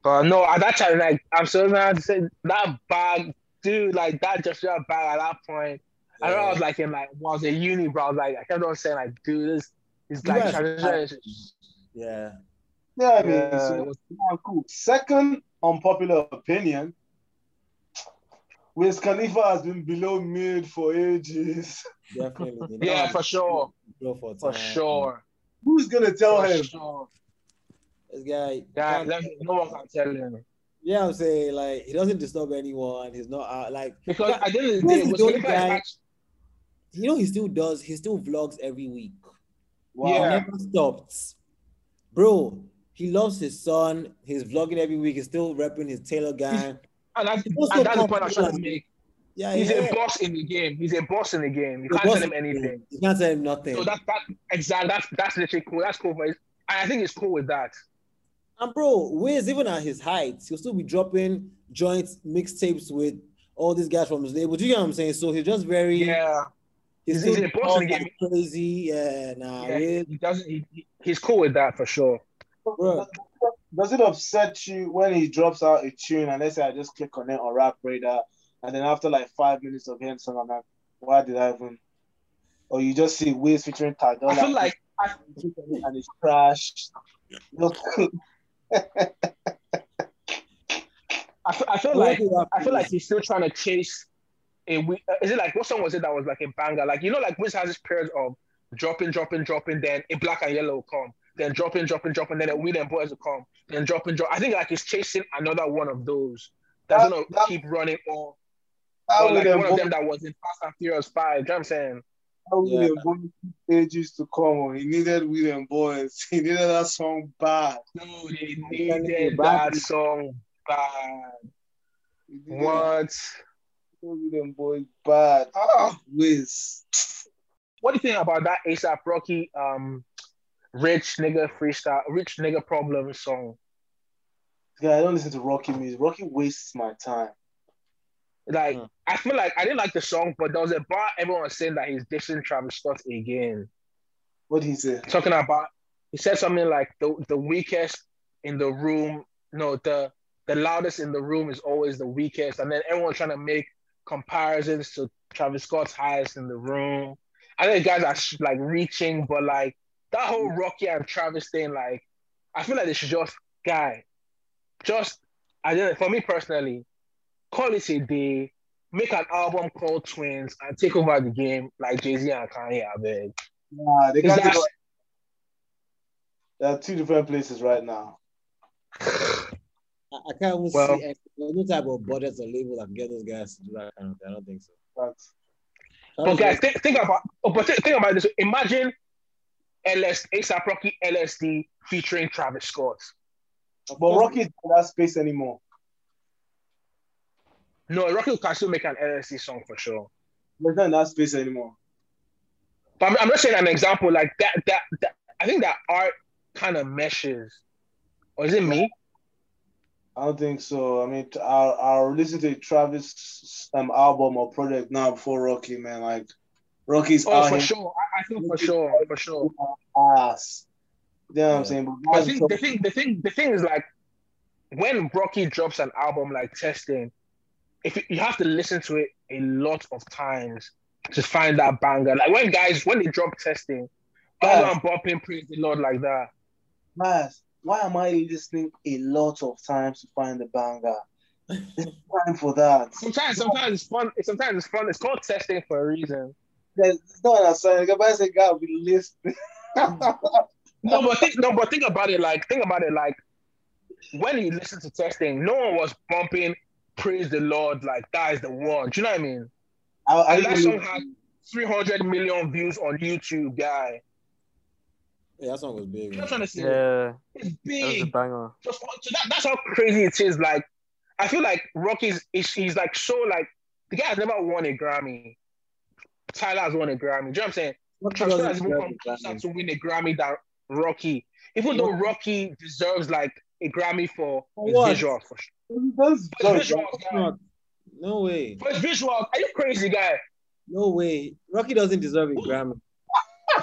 But no, at that time, like I'm so mad to say that bag, dude, like that just got bag at that point. I know I was like in like was in uni, bro. I was like I kept on saying like, dude, this is like Yes. transition. Yeah. Yeah, I mean, Yeah. so, yeah, cool. Second unpopular opinion. Wiz Khalifa has been below mid for ages. Definitely. (laughs) Yeah, for sure, Go for, for sure, Who's gonna tell for him? sure. This guy. Yeah, can't- let me- no one can tell him yeah, I'm saying like he doesn't disturb anyone. He's not out like because at the end of the the only guy- act- you know he still does. He still vlogs every week. Wow. He never stopped. Bro, he loves his son. He's vlogging every week. He's still repping his Taylor gang. and that's, and that's the point I'm trying to make. Yeah, He's yeah. a boss in the game. He's a boss in the game. You He's can't tell him the anything. You can't tell him nothing. So that that exactly that's that's literally cool. That's cool for his, and I think it's cool with that. And bro, Wiz, even at his height, he'll still be dropping joints, mixtapes with all these guys from his label. Do you get what I'm saying? So he's just very Yeah, he's, He's- still he's a boss in the crazy. Yeah, nah, yeah. Wiz, He doesn't. He, he- he's cool with that for sure. bro. Does it upset you when he drops out a tune and let's say I just click on it on Rap Radar and then after like five minutes of hearing song, I'm like, why did I even? Or you just see Wiz featuring Ty Dolla I feel like and it's trash. Look, I feel, I feel like I feel like he's still trying to chase a. wi- uh, Is it like what song was it that was like a banger? Like you know, like Wiz has this period of dropping, dropping, dropping, then a black and yellow will come, then dropping, dropping, dropping, then a We Dem Boyz will come, then dropping, drop. I think like he's chasing another one of those that's That- gonna that- keep running or, how or like one of them that was in Fast and Furious Five. You know what I'm saying? how will Yeah. them both ages to come on? He needed We Dem Boyz. (laughs) He needed that song bad. No, they telling needed you, that bad- song bad. What? needed What? We Dem Boyz bad. Ah, Wiz. What do you think about that ASAP Rocky um rich nigga freestyle rich nigga problem song? Yeah, I don't listen to Rocky music. Rocky wastes my time. Like Hmm. I feel like I didn't like the song, but there was a bar everyone was saying that he's dissing Travis Scott again. What did he say? Talking about he said something like the the weakest in the room, no, the the loudest in the room is always the weakest, and then everyone trying to make comparisons to Travis Scott's highest in the room. I think guys are like reaching, but like that whole Rocky and Travis thing, like I feel like they should just guy, just I don't for me personally, call it a day, make an album called Twins and take over the game like Jay Z and Kanye. I beg. Nah, they Is can't that- take- There are two different places right now. (laughs) I, I can't even Well- see any, no type of budget or label that can get those guys to do that kind of thing. I don't think so. But But guys, think, think about oh, but think, think about this. Imagine LS ASAP Rocky LSD featuring Travis Scott. but Rocky is not in that space anymore. No, Rocky can still make an LSD song for sure. He's not in that space anymore. But I'm, I'm just saying an example like that. That, that I think that art kind of meshes. Or is it me? I don't think so. I mean, I'll, I'll listen to Travis um album or project now before Rocky, man. Like Rocky's Oh, out for here sure. I, I think for sure, for sure. ass. You know what I'm saying? But I think talk- the thing, the thing, the thing is like when Rocky drops an album like Testing, if you, you have to listen to it a lot of times to find that banger. Like when guys when they drop Testing, Yeah. aren't bopping praise the Lord like that. Guys, why am I listening a lot of times to find the banger? There's time for that. Sometimes, sometimes it's fun. Sometimes it's fun. It's called testing for a reason. There's it's not an assignment. Everybody say God be listening. (laughs) No, but think, no, but think about it. Like, think about it. Like, when you listen to testing, no one was bumping "Praise the Lord" like that is the one. Do you know what I mean? I, I that song had 300 million views on YouTube, guy. Yeah, that song was big. You know Man. what I'm trying to say? Yeah, It's that was a banger. Just, so that, that's how crazy it is. Like, I feel like Rocky's is he's like so like the guy has never won a Grammy. Tyler has won a Grammy. Do you know what I'm saying? Rocky Travis has doesn't even deserve come the closer to win a Grammy than Rocky. Even though Rocky deserves like a Grammy for For his what? visuals, for sure. For his guy. No way. For his visuals, are you crazy, guy? No way. Rocky doesn't deserve a Grammy.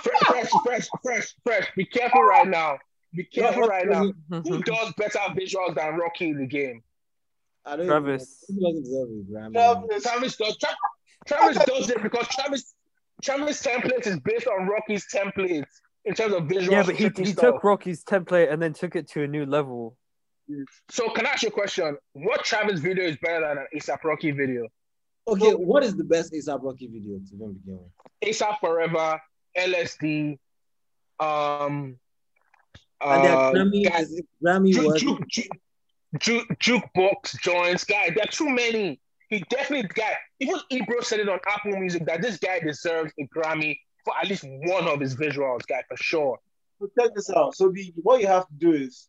Fresh, fresh, fresh, fresh, fresh. Be careful right now. Be careful right now. Who (laughs) does better visuals than Rocky in the game? I don't Travis. Even, doesn't deserve a Travis, Travis does. Tra- Travis does it because Travis Travis template is based on Rocky's templates in terms of visuals. Yeah, but he, he stuff. took Rocky's template and then took it to a new level. So can I ask you a question? What Travis video is better than an ASAP Rocky video? Okay, what is the best ASAP Rocky video to begin with? ASAP Forever, LSD, um, And their uh, Grammy, guy- is it Grammy Ju- was ju- ju- ju- jukebox joints, guy. There are too many. He definitely, guy. Even Ebro said it on Apple Music that this guy deserves a Grammy for at least one of his visuals, guy, for sure. so check this out. So the what you have to do is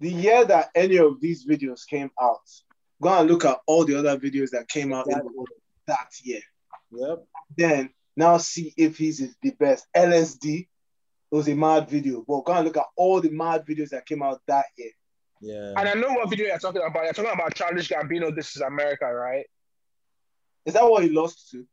the year that any of these videos came out, go and look at all the other videos that came out in the, that year. Yep. Then now see if he's is the best. LSD it was a mad video, but go and look at all the mad videos that came out that year. Yeah. And I know what video you're talking about. You're talking about Childish Gambino. This is America, right? Is that what he lost to?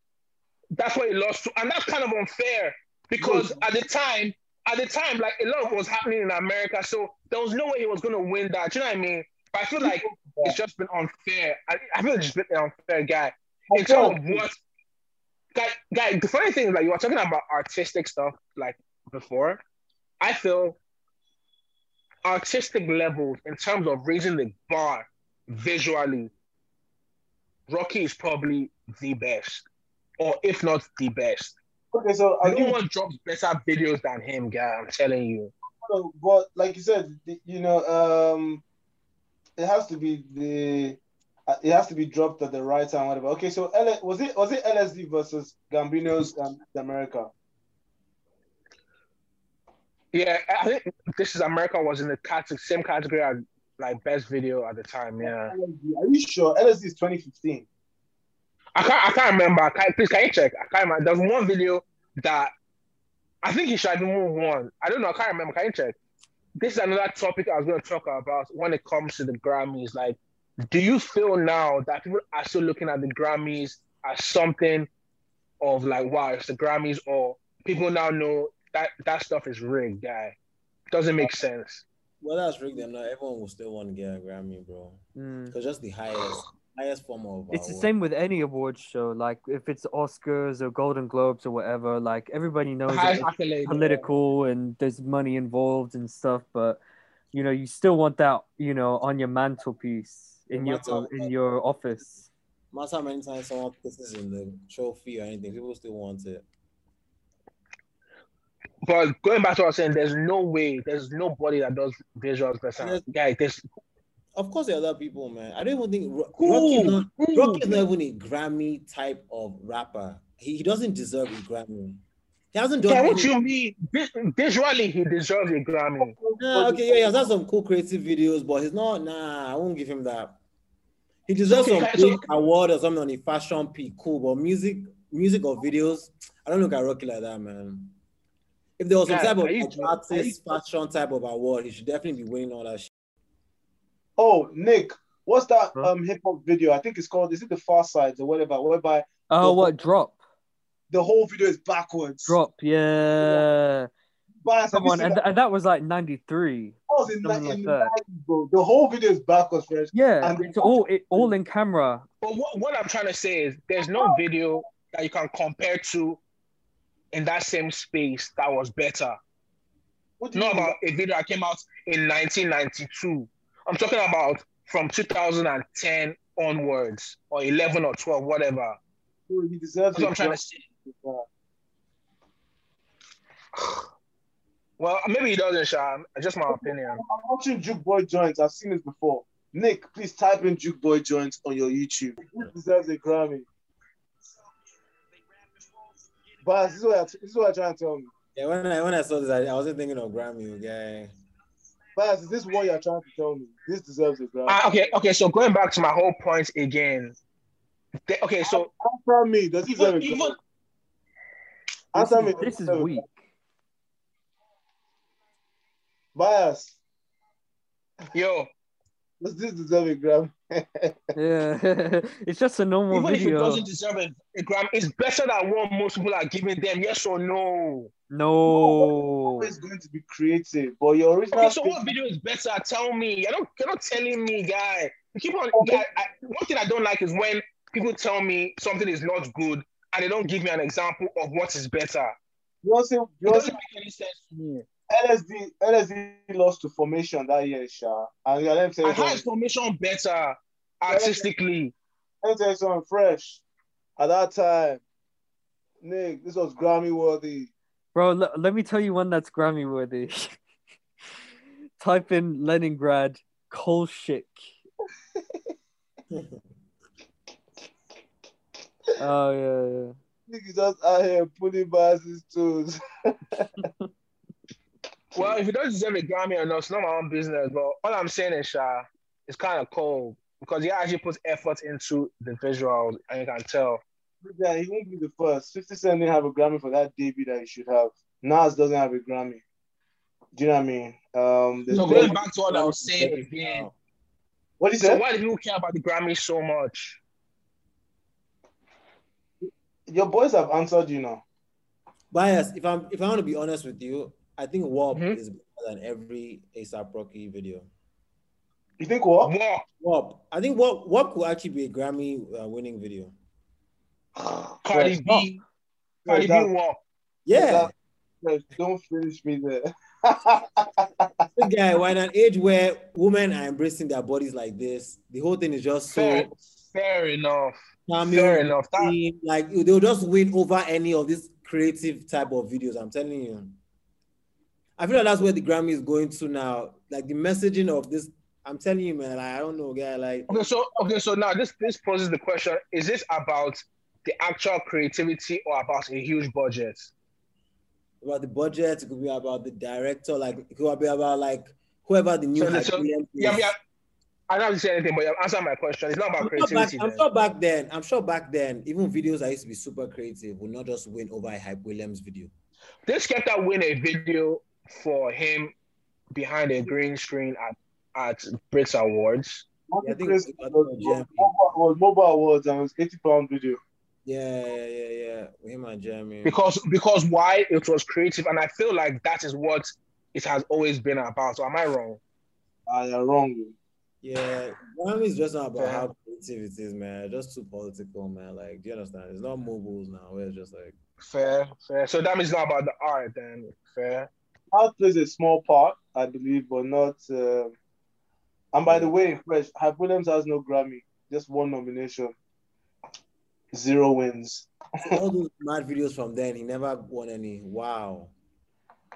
That's what he lost to, and that's kind of unfair because at the time, at the time, like a lot of was happening in America, so there was no way he was going to win that. Do you know what I mean? But I feel like it's just been unfair. I, I feel it's just been an unfair guy in terms of what. Guy, guy, the funny thing is like you were talking about artistic stuff like before. I feel artistic levels in terms of raising the bar visually. Rocky is probably the best, or if not the best. Okay, so I'll No give one drops better videos than him, guy. I'm telling you. but like you said, you know, um, it has to be the, it has to be dropped at the right time, whatever. Okay, so L- was it was it LSD versus Gambino's um, America? Yeah, I think this is America was in the same category as like best video at the time. Yeah, LSD, are you sure? LSD is 2015. I can't. I can't remember. I can't, please, can you check? I can't remember. There's one video that I think he should have moved one. I don't know. I can't remember. Can you check? This is another topic I was going to talk about when it comes to the Grammys. Like, do you feel now that people are still looking at the Grammys as something of like, wow, it's the Grammys, or people now know that that stuff is rigged, guy? Doesn't make sense. Well, that's rigged or not, everyone will still want to get a Grammy, bro. Mm. Because just the highest, highest form of. It's the award. same with any awards show. Like if it's Oscars or Golden Globes or whatever, like everybody knows that it's accolade, yeah. political and there's money involved and stuff, but you know, you still want that, you know, on your mantelpiece in your matter in your office. No matter how many times someone pisses in the trophy or anything, people still want it. But going back to what I was saying, there's no way, there's nobody that does visuals better. Yes. Guy, there's Of course, there are other people, man. I don't even think Ro- Who? Rocky's not, Who? Rocky's not even a Grammy type of rapper. He, he doesn't deserve a Grammy. He hasn't done. yeah, what you mean? Visually, he deserves a Grammy. Nah, okay, yeah, he has done some cool creative videos, but he's not. Nah, I won't give him that. He deserves Okay, some so- big award or something on a fashion peak, cool. But music, music or videos, I don't look at Rocky like that, man. If there was some Guy, type of you like, joking? artist fashion type of award, he should definitely be winning all that shit. Oh, Nick, what's that Huh? um hip hop video? I think it's called. Is it the Pharcyde or whatever? Whereby Oh, The- what drop? the whole video is backwards. Drop, yeah. Bias, have Come on, and, that? and that was like '93. Was in, something in like the that. 90s, bro. The whole video is backwards, friends. Yeah, And- it's all it, all in camera. But what, what I'm trying to say is there's no oh. video that you can compare to in that same space that was better. What do you Not mean? about a video that came out in 1992. I'm talking about from 2010 onwards, or 11 or 12, whatever. Bro, He deserves That's what I'm trying to say. (sighs) (sighs) (sighs) Well, maybe he doesn't, Sean. Just my opinion. I'm watching Jukebox joints. I've seen this before. Nick, please type in Jukebox joints on your YouTube. He deserves a Grammy. But this is what I, this is what I'm trying to tell me. Yeah, when I when I saw this, I, I wasn't thinking of Grammy, okay. But is this what you're trying to tell me? This deserves a Grammy. Ah, okay, okay. So going back to my whole point again. The- okay, so Answer me. Does he deserve a even, Grammy? even This Answer me. this is weak. Bias. yo, Does this deserve a Grammy? Yeah, (laughs) it's just a normal Even if it doesn't deserve a, a Grammy, it's better than what most people are giving them. Yes or no? No. Always going to be creative, but your original. Okay, so what video is better? Tell me. You're not, you're not telling me, guy. You keep on. Guy, I, one thing I don't like is when people tell me something is not good and they don't give me an example of what is better. You know, say, you It doesn't say make any sense to me. LSD, LSD lost to formation that year, Sha. And yeah, let me tell you And how is formation better artistically? Let me tell you something fresh. At that time, Nick, this was Grammy worthy. Bro, le- let me tell you one that's Grammy worthy. (laughs) Type in Leningrad Kolchik. (laughs) oh yeah, yeah. Nick is just out here pulling by his toes. (laughs) Well, if it doesn't deserve a Grammy or not, it's not my own business. But all I'm saying is, Sha, it's kind of cold because he actually puts effort into the visuals, and you can tell. Yeah, he won't be the first. 50 Cent didn't have a Grammy for that debut that he should have. Nas doesn't have a Grammy. Do you know what I mean? Um, So no- going back to what I was saying again, what he so said? why do people care about the Grammy so much? Your boys have answered you now. Bias. If I'm if I want to be honest with you, I think WAP Mhm. is better than every ASAP Rocky video. You think what? What? WAP. I think WAP WAP could actually be a Grammy uh, winning video. (sighs) Cardi Fresh. B, Cardi B, that- what? Yeah. that- Don't finish me there. (laughs) This guy, we're in an age where women are embracing their bodies like this. The whole thing is just so Fair, fair enough. cameo, Fair enough. That, like they'll just win over any of these creative type of videos. I'm telling you. I feel like that's where the Grammy is going to now. Like the messaging of this, I'm telling you, man. Like I don't know, guy. Like okay, so okay, so now this this poses the question: Is this about the actual creativity or about a huge budget? about the budget, it could be about the director, like it could be about like whoever the new So, so yeah, yeah. I don't have to say anything, but you answer my question. It's not about I'm sure, back, creativity. I'm sure back then, I'm sure back then, even videos that used to be super creative would not just win over a Hype Williams video. They Skepta win a video for him behind a green screen at at Brits Awards. Yeah, I think it was, was JME. MOBO, was MOBO awards and it was 80 pound video. Yeah, yeah, yeah, yeah. With him and JME. Because because why it was creative, and I feel like that is what it has always been about. So am I wrong? Ah, you're wrong. Yeah, Grammy is just not about Yeah. how creative it is, man. Just too political, man. Like, do you understand? It's not MOBOs now. Where it's just like, Fair, fair. So that means not about the art then. Fair. Art plays a small part, I believe, but not. Uh... And by the way, Fresh, Hype Williams has no Grammy, just one nomination, zero wins. all those mad videos from then, he never won any. Wow.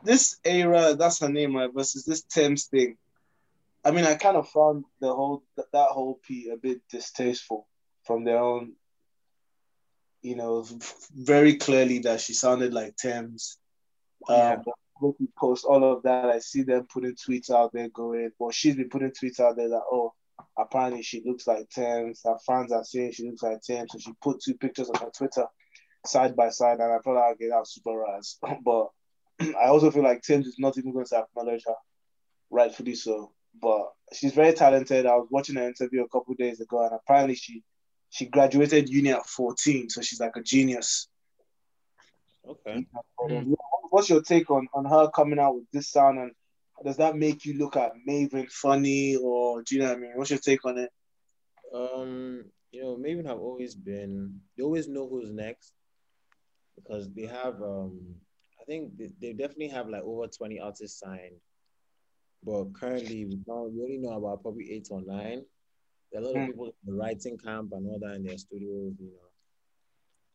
This Ayra, that's her name, right? Versus this Tems thing. I mean, I kind of found the whole that whole P a bit distasteful from their own. You know, very clearly that she sounded like Tems. Yeah. Um, we post all of that, I see them putting tweets out there going, well, she's been putting tweets out there that, oh, apparently she looks like Tems. Her fans are saying she looks like Tems. So she put two pictures on her Twitter side by side, and I felt like, okay, that's super raz. (clears throat) but (clears throat) I also feel like Tems is not even going to acknowledge her, rightfully so. But she's very talented. I was watching her interview a couple days ago, and apparently she she graduated uni at 14, so she's like a genius. Okay. Um, What's your take on, on her coming out with this sound and does that make you look at Mavin funny or do you know what I mean? What's your take on it? Um, you know, Mavin have always been they always know who's next because they have um I think they, they definitely have like over 20 artists signed. But currently we only know about probably eight or nine. There are a lot of Mm. people in the writing camp and all that in their studios, you know.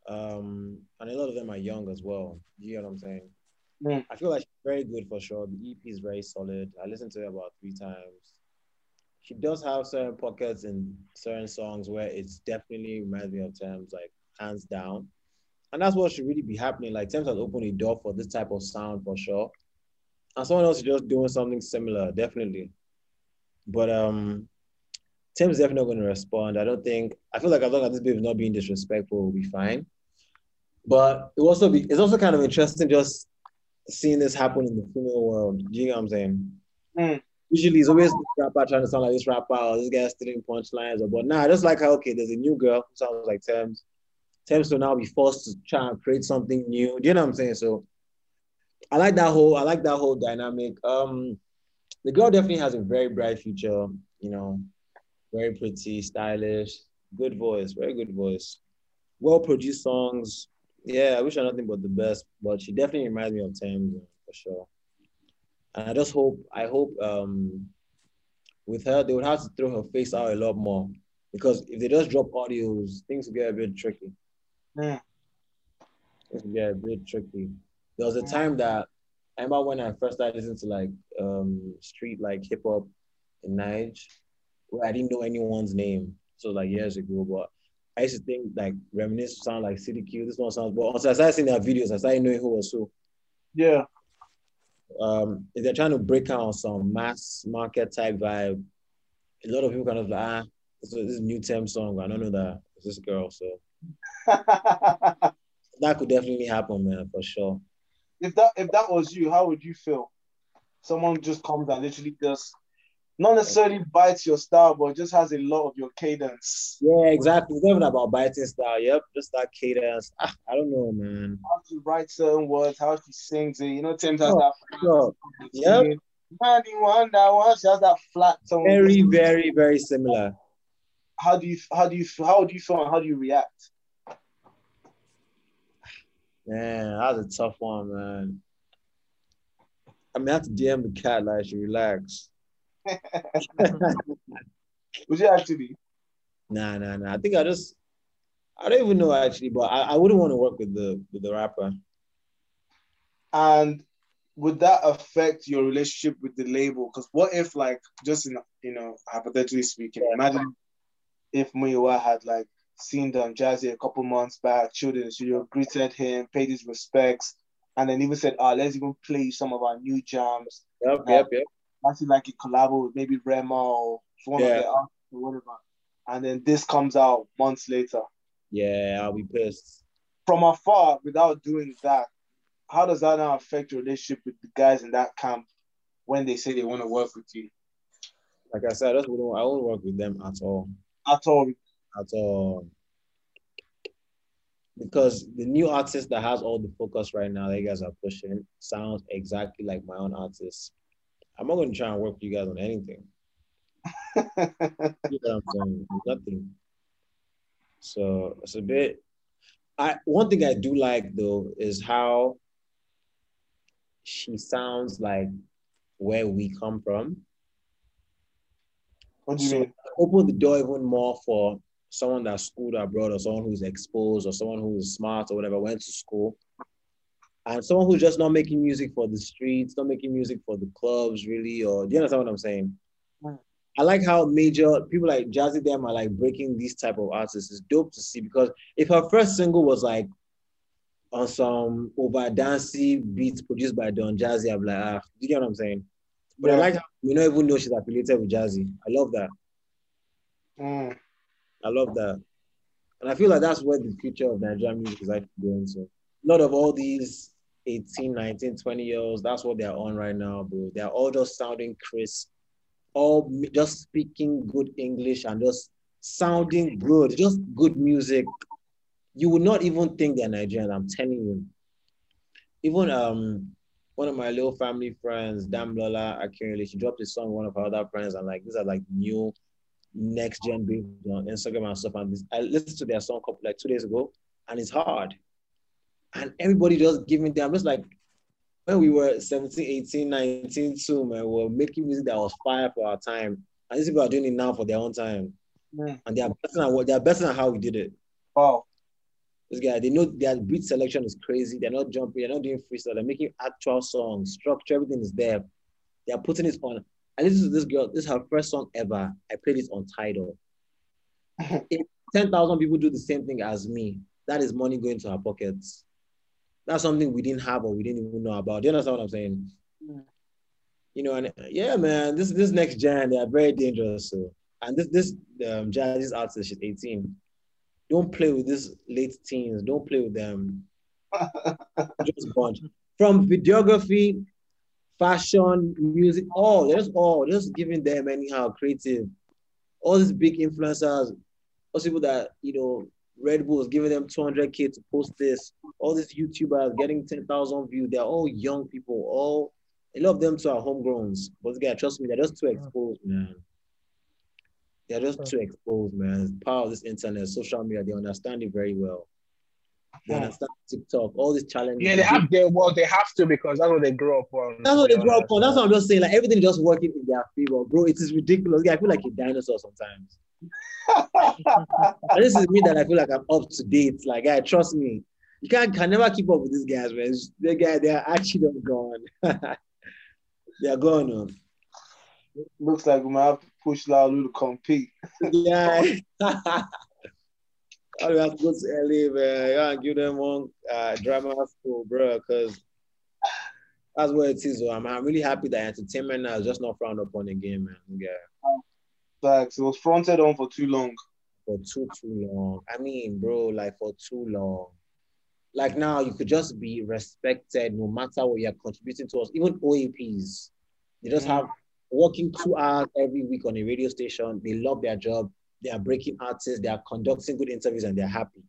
Um, and a lot of them are young as well. Do you know what I'm saying? Mm. I feel like she's very good for sure. The EP is very solid. I listened to it about three times. She does have certain pockets in certain songs where it's definitely reminds me of Tems, like hands down. And that's what should really be happening. Like Tems has opened a door for this type of sound for sure. And someone else is just doing something similar, definitely. But um is definitely not going to respond. I don't think I feel like as long as this baby is not being disrespectful, we'll be fine. But it also be it's also kind of interesting just seeing this happen in the female world. Do you know what I'm saying? Mm. Usually it's always this rapper trying to sound like this rapper or this guy stealing punchlines or but nah, I just like how okay, there's a new girl who sounds like Tems. Tems will now be forced to try and create something new. Do you know what I'm saying? So I like that whole I like that whole dynamic. Um the girl definitely has a very bright future, you know, very pretty, stylish, good voice, very good voice. Well produced songs. Yeah, I wish her nothing but the best, but she definitely reminds me of Tems for sure. And I just hope, I hope um, with her, they would have to throw her face out a lot more because if they just drop audios, things will get a bit tricky. Yeah. Things will get a bit tricky. There was a time that I remember when I first started listening to like um, street like hip hop in Nige, where I didn't know anyone's name. So like years ago, but I used to think like reminisce sound like CDQ. This one sounds, but once I started seeing their videos, I started knowing who was who. Yeah. um, if they're trying to break out some mass market type vibe, a lot of people kind of like, ah, this this is a new Tems song. I don't know that it's this girl. So (laughs) that could definitely happen, man, for sure. if that if that was you, how would you feel? Someone just comes and literally just not necessarily bites your style, but just has a lot of your cadence. Yeah, exactly. It's not even about biting style. Yep, just that cadence. Ah, I don't know, man. How she writes certain words, how she sings it. You know, Tems has Sure, that. sure. Yep. Ninety-one, that one. She has that flat tone. Very, very, very similar. How do you how do you how do you feel and how do you react? Man, that was a tough one, man. I mean, I have to DM the cat like she relax. (laughs) Would you actually? Nah, nah, nah. I think I just I don't even know actually, but I, I wouldn't want to work with the with the rapper. And would that affect your relationship with the label? Because what if, like, just in you know, hypothetically speaking, imagine if Muiwa had like seen Don Jazzy a couple months back, chilled in the studio, greeted him, paid his respects, and then even said, "Ah, let's even play some of our new jams." Yep, yep, yep. Actually, like a collab with maybe Rema or one of Yeah. their artists or whatever. And then this comes out months later. Yeah, I'll be pissed. From afar, without doing that, how does that now affect your relationship with the guys in that camp when they say they want to work with you? Like I said, I just wouldn't I won't work with them at all. At all. At all. Because the new artist that has all the focus right now that you guys are pushing sounds exactly like my own artist. I'm not gonna try and work with you guys on anything. (laughs) You know what I'm saying? Nothing. So it's a bit. I one thing I do like though is how she sounds like where we come from. What do you So mean? open the door even more for someone that's schooled abroad or someone who's exposed or someone who is smart or whatever, went to school. And someone who's just not making music for the streets, not making music for the clubs, really, or do you understand what I'm saying? I like how major people like Jazzy them are like breaking these type of artists. It's dope to see because if her first single was like on some over dancey beats produced by Don Jazzy, I'm like, ah, do you get what I'm saying? But I like how we don't even know she's affiliated with Jazzy. I love that. Mm. I love that. And I feel like that's where the future of Nigerian music is actually going So A lot of all these 18, 19, 20 year olds, that's what they're on right now, bro. They're all just sounding crisp, all just speaking good English and just sounding good, just good music. You would not even think they're Nigerian, I'm telling you. Even um one of my little family friends, Damlola Akinrele, she dropped a song one of her other friends, and like these are like new next gen based on Instagram and stuff. And this, I listened to their song couple like two days ago, and it's hard. And everybody just giving them I'm just like when we were 17, 18, 19 too, man, we were making music that was fire for our time. And these people are doing it now for their own time. Mm. And they are better than what they are better than how we did it. Wow. This guy, they know their beat selection is crazy. They're not jumping, they're not doing freestyle, they're making actual songs, structure, everything is there. They are putting it on. And this is this girl, this is her first song ever. I played it on Tidal. (laughs) if 10,000 people do the same thing as me, that is money going to her pockets. That's something we didn't have or we didn't even know about. Do you understand what I'm saying? Mm. You know, and yeah, man, this this next gen, they are very dangerous. So, and this this um, Jazzy's artist, she's 18. Don't play with this late teens. Don't play with them. (laughs) Just bunch. From videography, fashion, music, all they're just all just giving them anyhow creative. All these big influencers, all people that you know, Red Bull is giving them 200k to post this. All these YouTubers getting 10,000 views. They're all young people. All a lot of them too are homegrowns. But guy, trust me, they're just too exposed, man. They're just too exposed, man. It's power of this internet, social media. They understand it very well. They understand TikTok, all these challenges. Yeah, they have their well, they have to because that's what they grew up on. That's what they be grew up on. That's what I'm just saying. Like everything just working in their favor, bro. It is ridiculous. Yeah, I feel like a dinosaur sometimes. This is me that I feel like I'm up to date. Like, guy, trust me. You can't can never keep up with these guys, man. They guy, they are actually gone. (laughs) they are gone. oh. Looks like we might have to push Lalu to compete. Yeah. (laughs) All we have to go to LA, man. Yeah, give them one uh, drama school, bro, because that's what it is. oh. I'm, I'm really happy that entertainment now is just not frowned upon again, man. Yeah. Facts. It was fronted on for too long. for too too long. I mean, bro, like for too long. Like now, you could just be respected no matter what you're contributing to us. Even OAPs, they just have working two hours every week on a radio station. They love their job. They are breaking artists. They are conducting good interviews, and they're happy.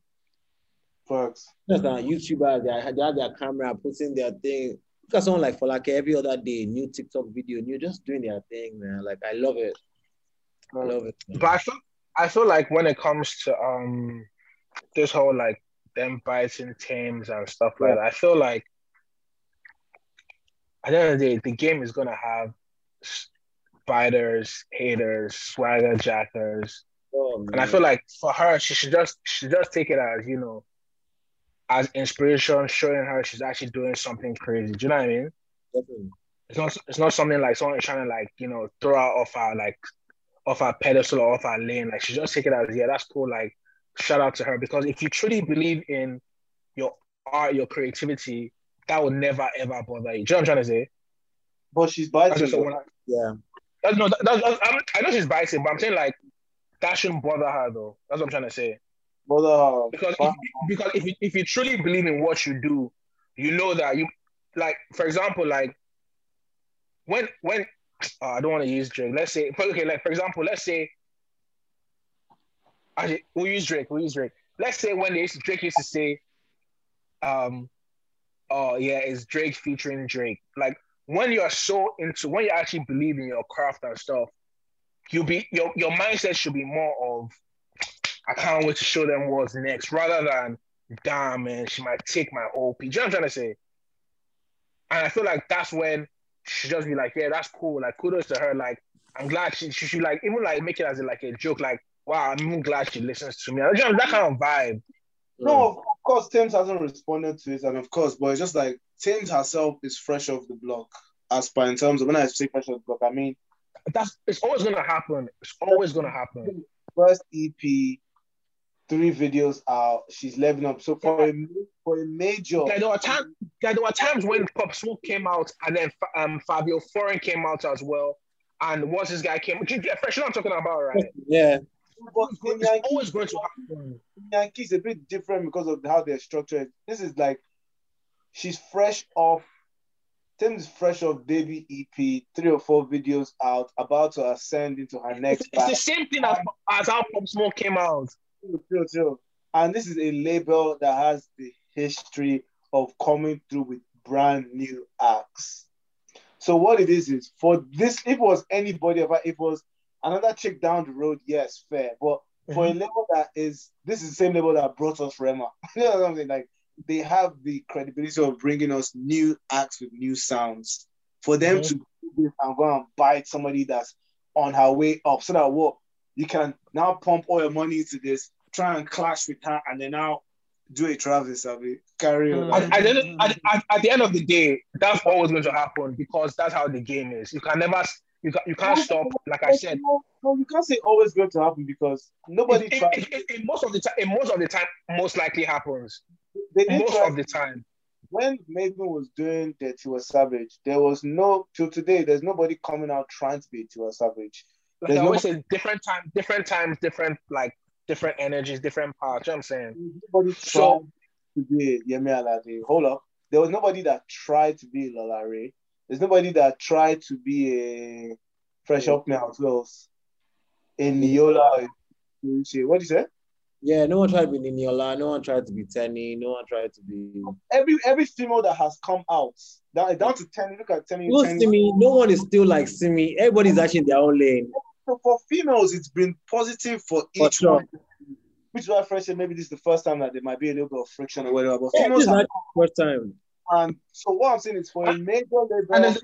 Facts. Just uh, YouTubers, they, are, they have their camera, putting their thing. Look at someone like Falake every other day, new TikTok video, new just doing their thing, man. Like I love it. I love it. But I feel I feel like when it comes to um this whole like them biting Tems and stuff like that, I feel like at the end of the day, the game is gonna have spiders, haters, swagger jackers. Oh, And I feel like for her, she should just she should just take it as, you know, as inspiration, showing her she's actually doing something crazy. Do you know what I mean? Definitely. It's not it's not something like someone trying to like, you know, throw her off her like off our pedestal or off our lane. Like she just take it as yeah, that's cool. Like shout out to her. Because if you truly believe in your art, your creativity, that will never ever bother you. Do you know what I'm trying to say? But she's biting. just though. what I, Yeah. that's, no, that, that's, that's- I'm- know she's biting, but I'm saying like that shouldn't bother her though. That's what I'm trying to say. Uh, Because if, because if you, if you truly believe in what you do, you know that you like, for example, like when when uh, I don't want to use Drake. Let's say okay, like for example, let's say actually we'll use Drake. We'll use Drake. Let's say when they used Drake used to say, um, oh yeah, it's Drake featuring Drake. Like when you're so into when you actually believe in your craft and stuff, you'll be your your mindset should be more of I can't wait to show them what's next, rather than damn man, she might take my OP. Do you know what I'm trying to say? And I feel like that's when she just be like, yeah, that's cool. Like kudos to her. Like I'm glad she she should like even like make it as a, like a joke. Like wow, I'm even glad she listens to me. Know, that kind of vibe. No, of course, Tems hasn't responded to it, and of course, but it's just like Tems herself is fresh off the block. As per in terms of when I say fresh off the block, I mean That's it's always gonna happen. It's always gonna happen. first EP, three videos out. She's leveling up. So for a for a major, Like there were times, like there were times when Pop Smoke came out, and then um Fivio Foreign came out as well. And once this guy came, you get fresh. You know what I'm talking about, right? Yeah. but It's, in it's Yankee, always going to happen. Yankees a bit different because of how they're structured. This is like she's fresh off. Tems' fresh off debut EP, three or four videos out, about to ascend into her next It's, it's the same thing as, as how Pop Smoke came out. Chill, chill. And this is a label that has the history of coming through with brand new acts. So what it is is for this, if it was anybody, if it was another chick down the road, yes, fair. But for a label that is, this is the same label that brought us Rema. (laughs) you know what I'm saying? Like they have the credibility of bringing us new acts with new sounds. For them Mhm. to do this and go and bite somebody that's on her way up, so that what you can now pump all your money into this, try and clash with her, and then now do a Travis Sabi, carry on. Mm. At, at, the end, mm. at, at, at the end of the day, that's always going to happen because that's how the game is. You can never, you, can, you can't stop. Like I said, no, no, you can't say always going to happen because nobody it, it, it, it, most of the time, it most of the time, most likely happens. Most try of the time. when Mavin was doing the Tiwa Savage, there was no till today. There's nobody coming out trying to be Tiwa Savage. Like There's I no- always say, different time, different times, different like different energies, different parts. You know what I'm saying? Nobody So- to be Yemi Alade. Hold up, there was nobody that tried to be Lola Rae. There's nobody that tried to be a fresh up man as well. Niniola, what do you say? Yeah, no one tried to be Niniola, no one tried to be Teni, no one tried to be. Every every female that has come out, down, down to Teni, look at Teni. No Simi, no one is still like Simi. Everybody's actually in their own lane. So for females, it's been positive for For each sure. one. Which is why Fresh said maybe this is the first time that there might be a little bit of friction or whatever. But Yeah, females this is have not the first time. And so what I'm saying is for a ah, major And label then-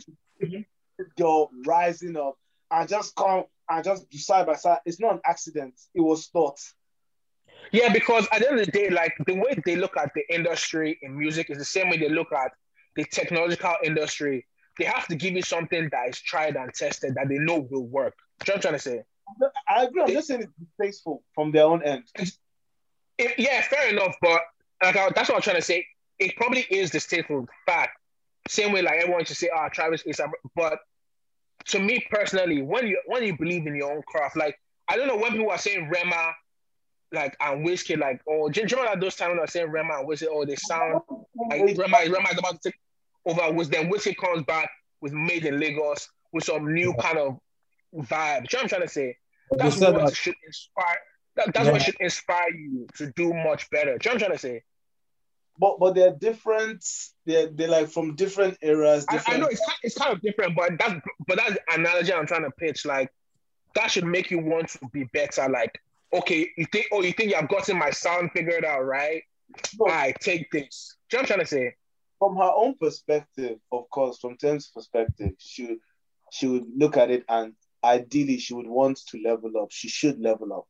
mm-hmm. girl rising up and just come and just do side by side, it's not an accident. It was thought. Yeah, because at the end of the day, like the way they look at the industry in music is the same way they look at the technological industry. They have to give you something that is tried and tested that they know will work. Do you know what I'm trying to say? I agree. I'm just saying it's distasteful from their own end. It- yeah, fair enough, but like I, that's what I'm trying to say. It probably is distasteful fact. Same way, like everyone should say, "Ah, Travis is," but to me personally, when you when you believe in your own craft, like I don't know when people are saying Rema, like and Wizkid, like oh, do you remember at those times when I was saying Rema and Wizkid, oh, they sound like Rema, Rema is about to take over. Was then Wizkid comes back with Made in Lagos with some new kind of vibe. You know what I'm trying to say? That's what that- should inspire. That, that's Yeah. what should inspire you to do much better. Do you know what I'm trying to say? But but they're different. They're they're like from different eras. I, Different, I know it's kind, it's kind of different, but that's but that's the analogy I'm trying to pitch. Like that should make you want to be better. Like okay, you think oh you think I've gotten my sound figured out, right? No. I take this. Do you know what I'm trying to say? from her own perspective, of course, from Tems' perspective, she she would look at it and ideally she would want to level up. She should level up.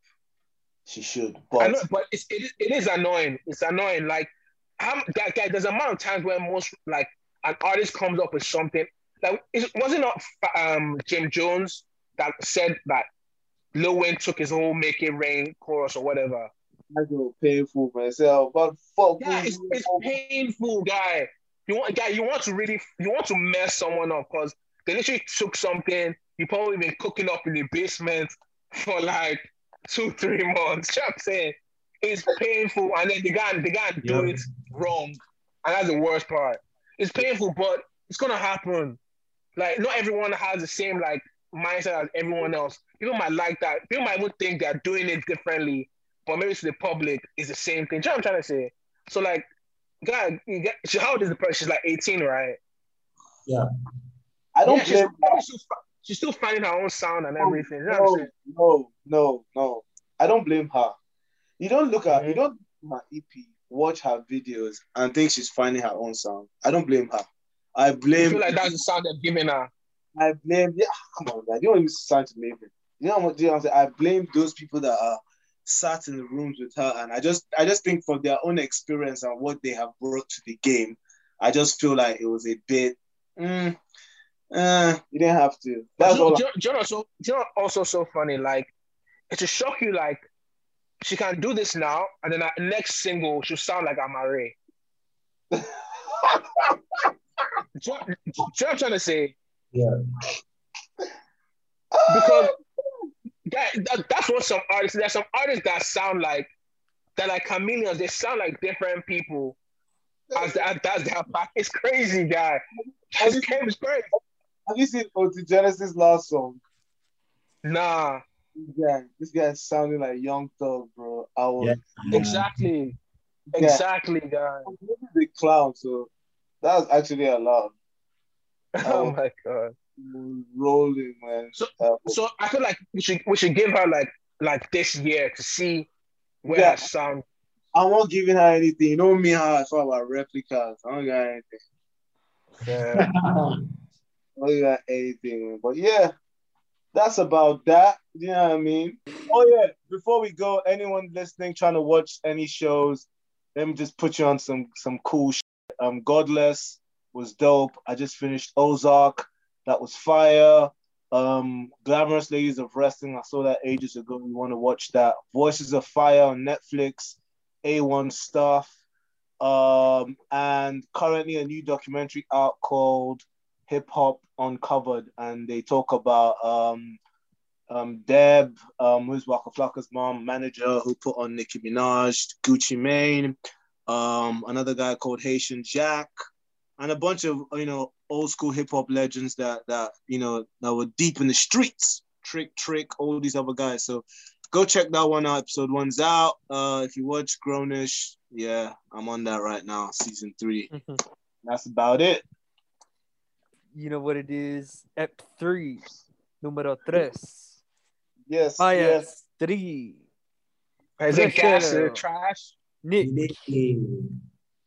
She should. But know, but it's, it, is- it is annoying. It's annoying. Like, how, guy, there's a amount of times where most like an artist comes up with something like it wasn't not um Jim Jones that said that Lil Wayne took his whole "Make It Rain" chorus or whatever. I feel painful myself. But fuck, Yeah, it's, it's painful, guy. You want, guy, you want to really, you want to mess someone up because they literally took something you probably been cooking up in the basement for like two, three months. You know what I'm saying? It's painful, and then the guy, the guy do Yeah. it wrong, and that's the worst part. It's painful, but it's gonna happen. Like, not everyone has the same like mindset as everyone else. People might like that. People might even think they're doing it differently, but maybe to the public it's the same thing. Do you know what I'm trying to say? So like, God, you she, how old is the person? She's like 18, right? Yeah. I don't Yeah, she's, blame probably still, fi- she's still finding her own sound and everything. You know no, no, no, no. I don't blame her. You don't look at you Mhm. don't her EP, watch her videos, and think she's finding her own sound. I don't blame her. I I blame feel like that's the sound they're giving her. I blame yeah, come on, man. You don't use sound to blame it. You know what you know what I'm saying? I blame those people that are sat in the rooms with her and I just I just think from their own experience and what they have brought to the game, I just feel like it was a bit mm, uh, you didn't have to. That's do, all do, you- do you know also, do you know also so funny? Like, it should shock you. Like, she can do this now, and then her next single she'll sound like Amaarae. Do you, do you know what I'm trying to say? Yeah. Because that, that, that's what some artists. There's some artists that sound like they're like chameleons. They sound like different people. As that, that's their back. It's crazy, guy. It's crazy. It's crazy. Have you seen OT Genasis last song? Nah, Yeah, this guy sounding like Young Thug, bro. I was Yeah. exactly, Yeah. exactly, guy. I'm big clown, so that was actually allowed. (laughs) Oh my god. Rolling, man. So- Uh, So I feel like we should we should give her like like this year to see where Yeah. her sound. I'm not giving her anything. You know me how I feel about replicas. I don't got anything. Yeah. (laughs) Don't anything. But yeah, that's about that. You know what I mean? Oh yeah. Before we go, anyone listening trying to watch any shows, let me just put you on some some cool shit. Um, Godless was dope. I just finished Ozark. That was fire. Um, Glamorous Ladies of Wrestling. I saw that ages ago. You want to watch that? Voices of Fire on Netflix. A1 stuff. Um, and currently a new documentary out called Hip Hop Uncovered, and they talk about um, um, Deb, um, who's Waka Flocka's mom, manager, who put on Nicki Minaj, Gucci Mane, um, another guy called Haitian Jack, and a bunch of you know old school hip hop legends that that you know that were deep in the streets. Trick, Trick, all these other guys. So go check that one out. Episode one's out. Uh, if you watch Grownish, yeah, I'm on that right now, season three. That's about it. You know what it is? Ep three, numero tres. Yes, Bias yes. three. Is it gas? Is trash? Nick.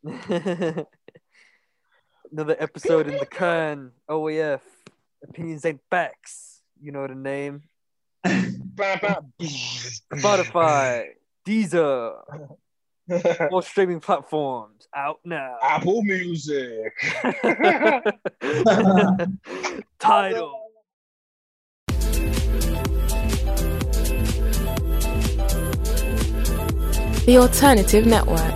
(laughs) Another episode in the can. OAF. Opinions ain't facts. You know the name. Bam, (laughs) bam. Spotify, Deezer, (laughs) (laughs) all streaming platforms out now. Apple Music. (laughs) (laughs) Tidal. The Alternative Network.